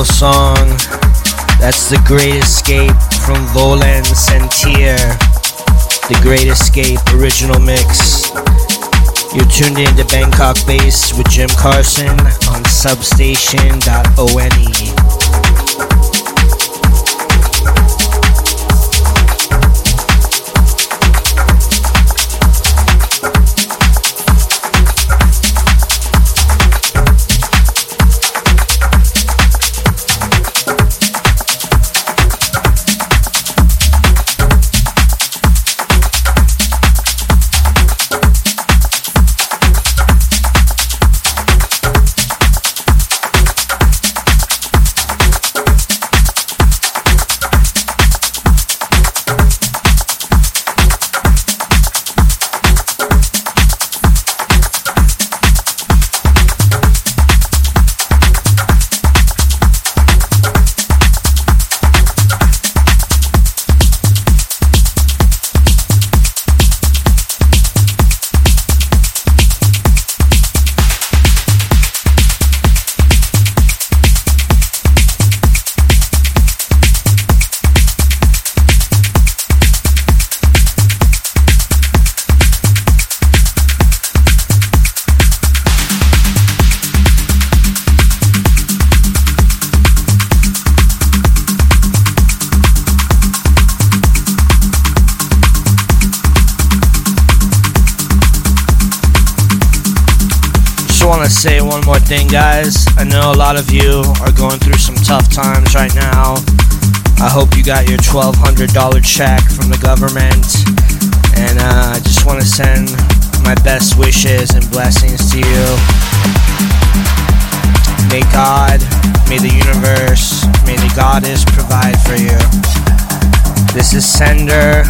Beautiful song. That's The Great Escape from Volen Sentir. The Great Escape original mix. You're tuned in to Bangkok Bass with Jim Carson on substation.one. $1,200 check from the government. And uh, I just want to send my best wishes and blessings to you. May God, may the universe, may the goddess provide for you. This is Sender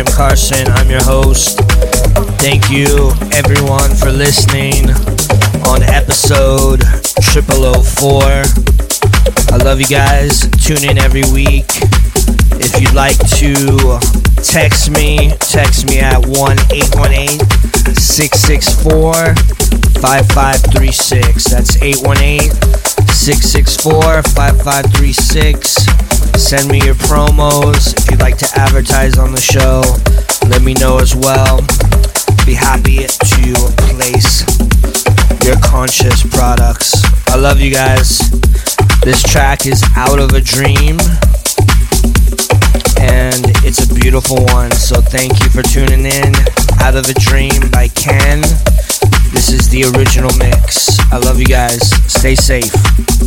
Jim Carson. I'm your host. Thank you, everyone, for listening on episode 0004. I love you guys. Tune in every week. If you'd like to text me, text me at 1 818 664 5536. That's 818 664 5536. Send me your promos. If you'd like to advertise on the show, let me know as well. Be happy to place your conscious products. I love you guys. This track is Out of a Dream, and it's a beautiful one. So thank you for tuning in. Out of a Dream by Ken. This is the original mix. I love you guys. Stay safe.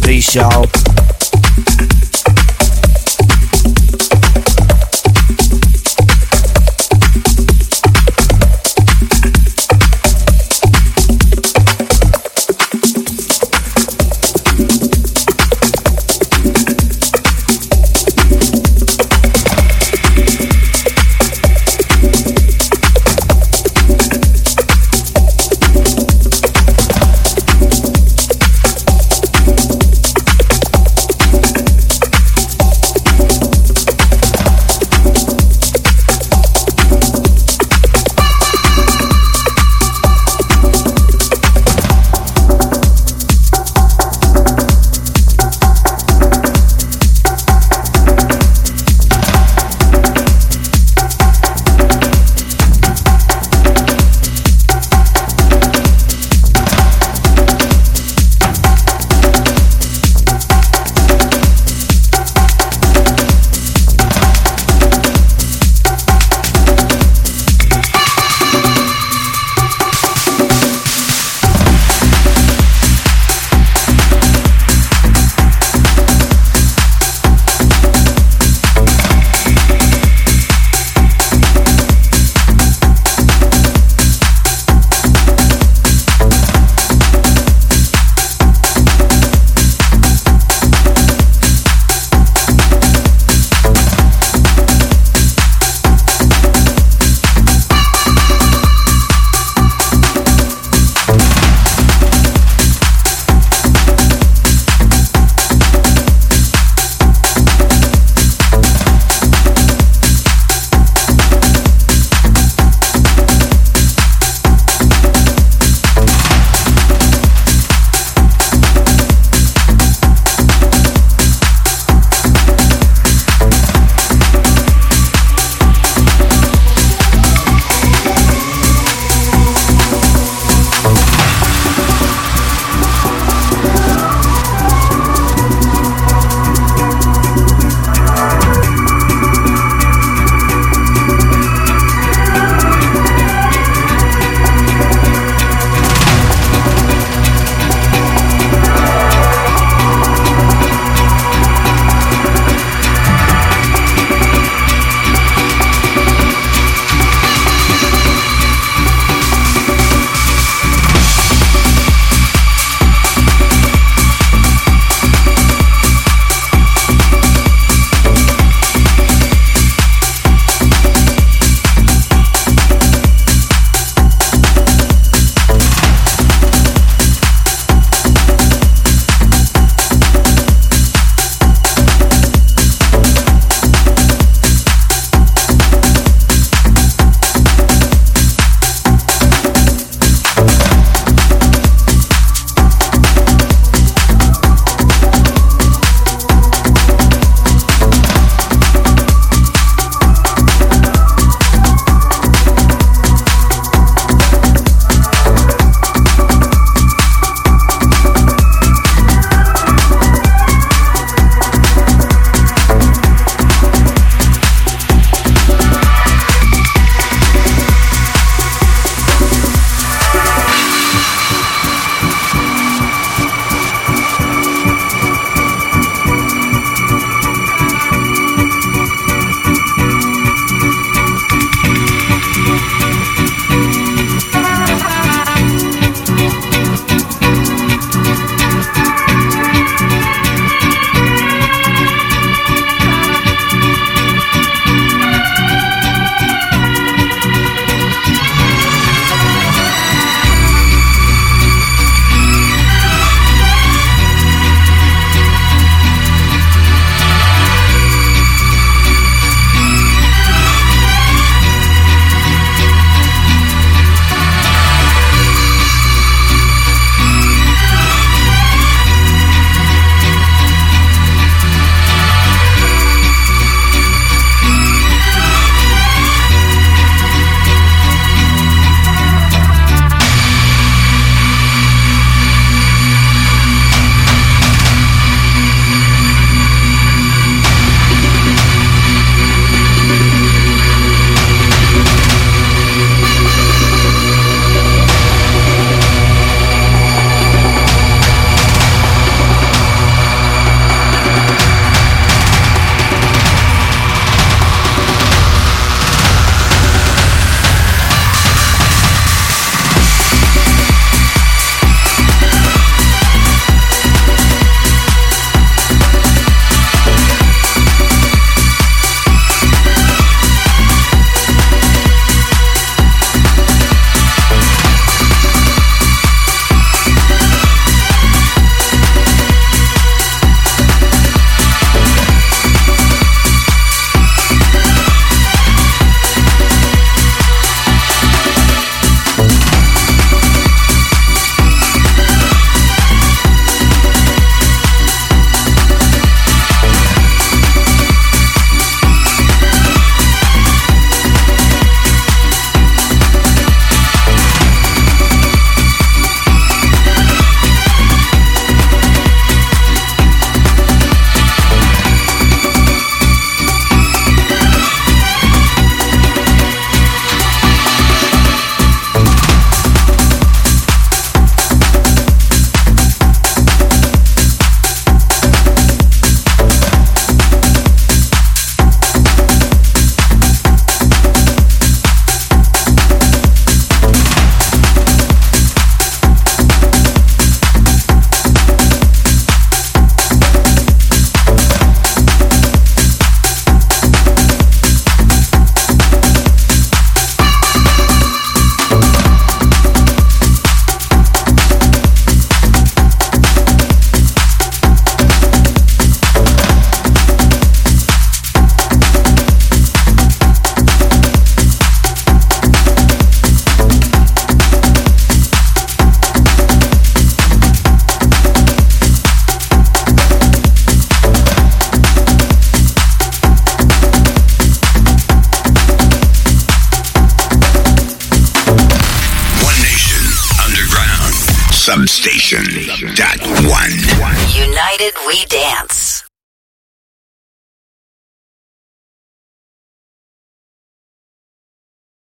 Peace, y'all.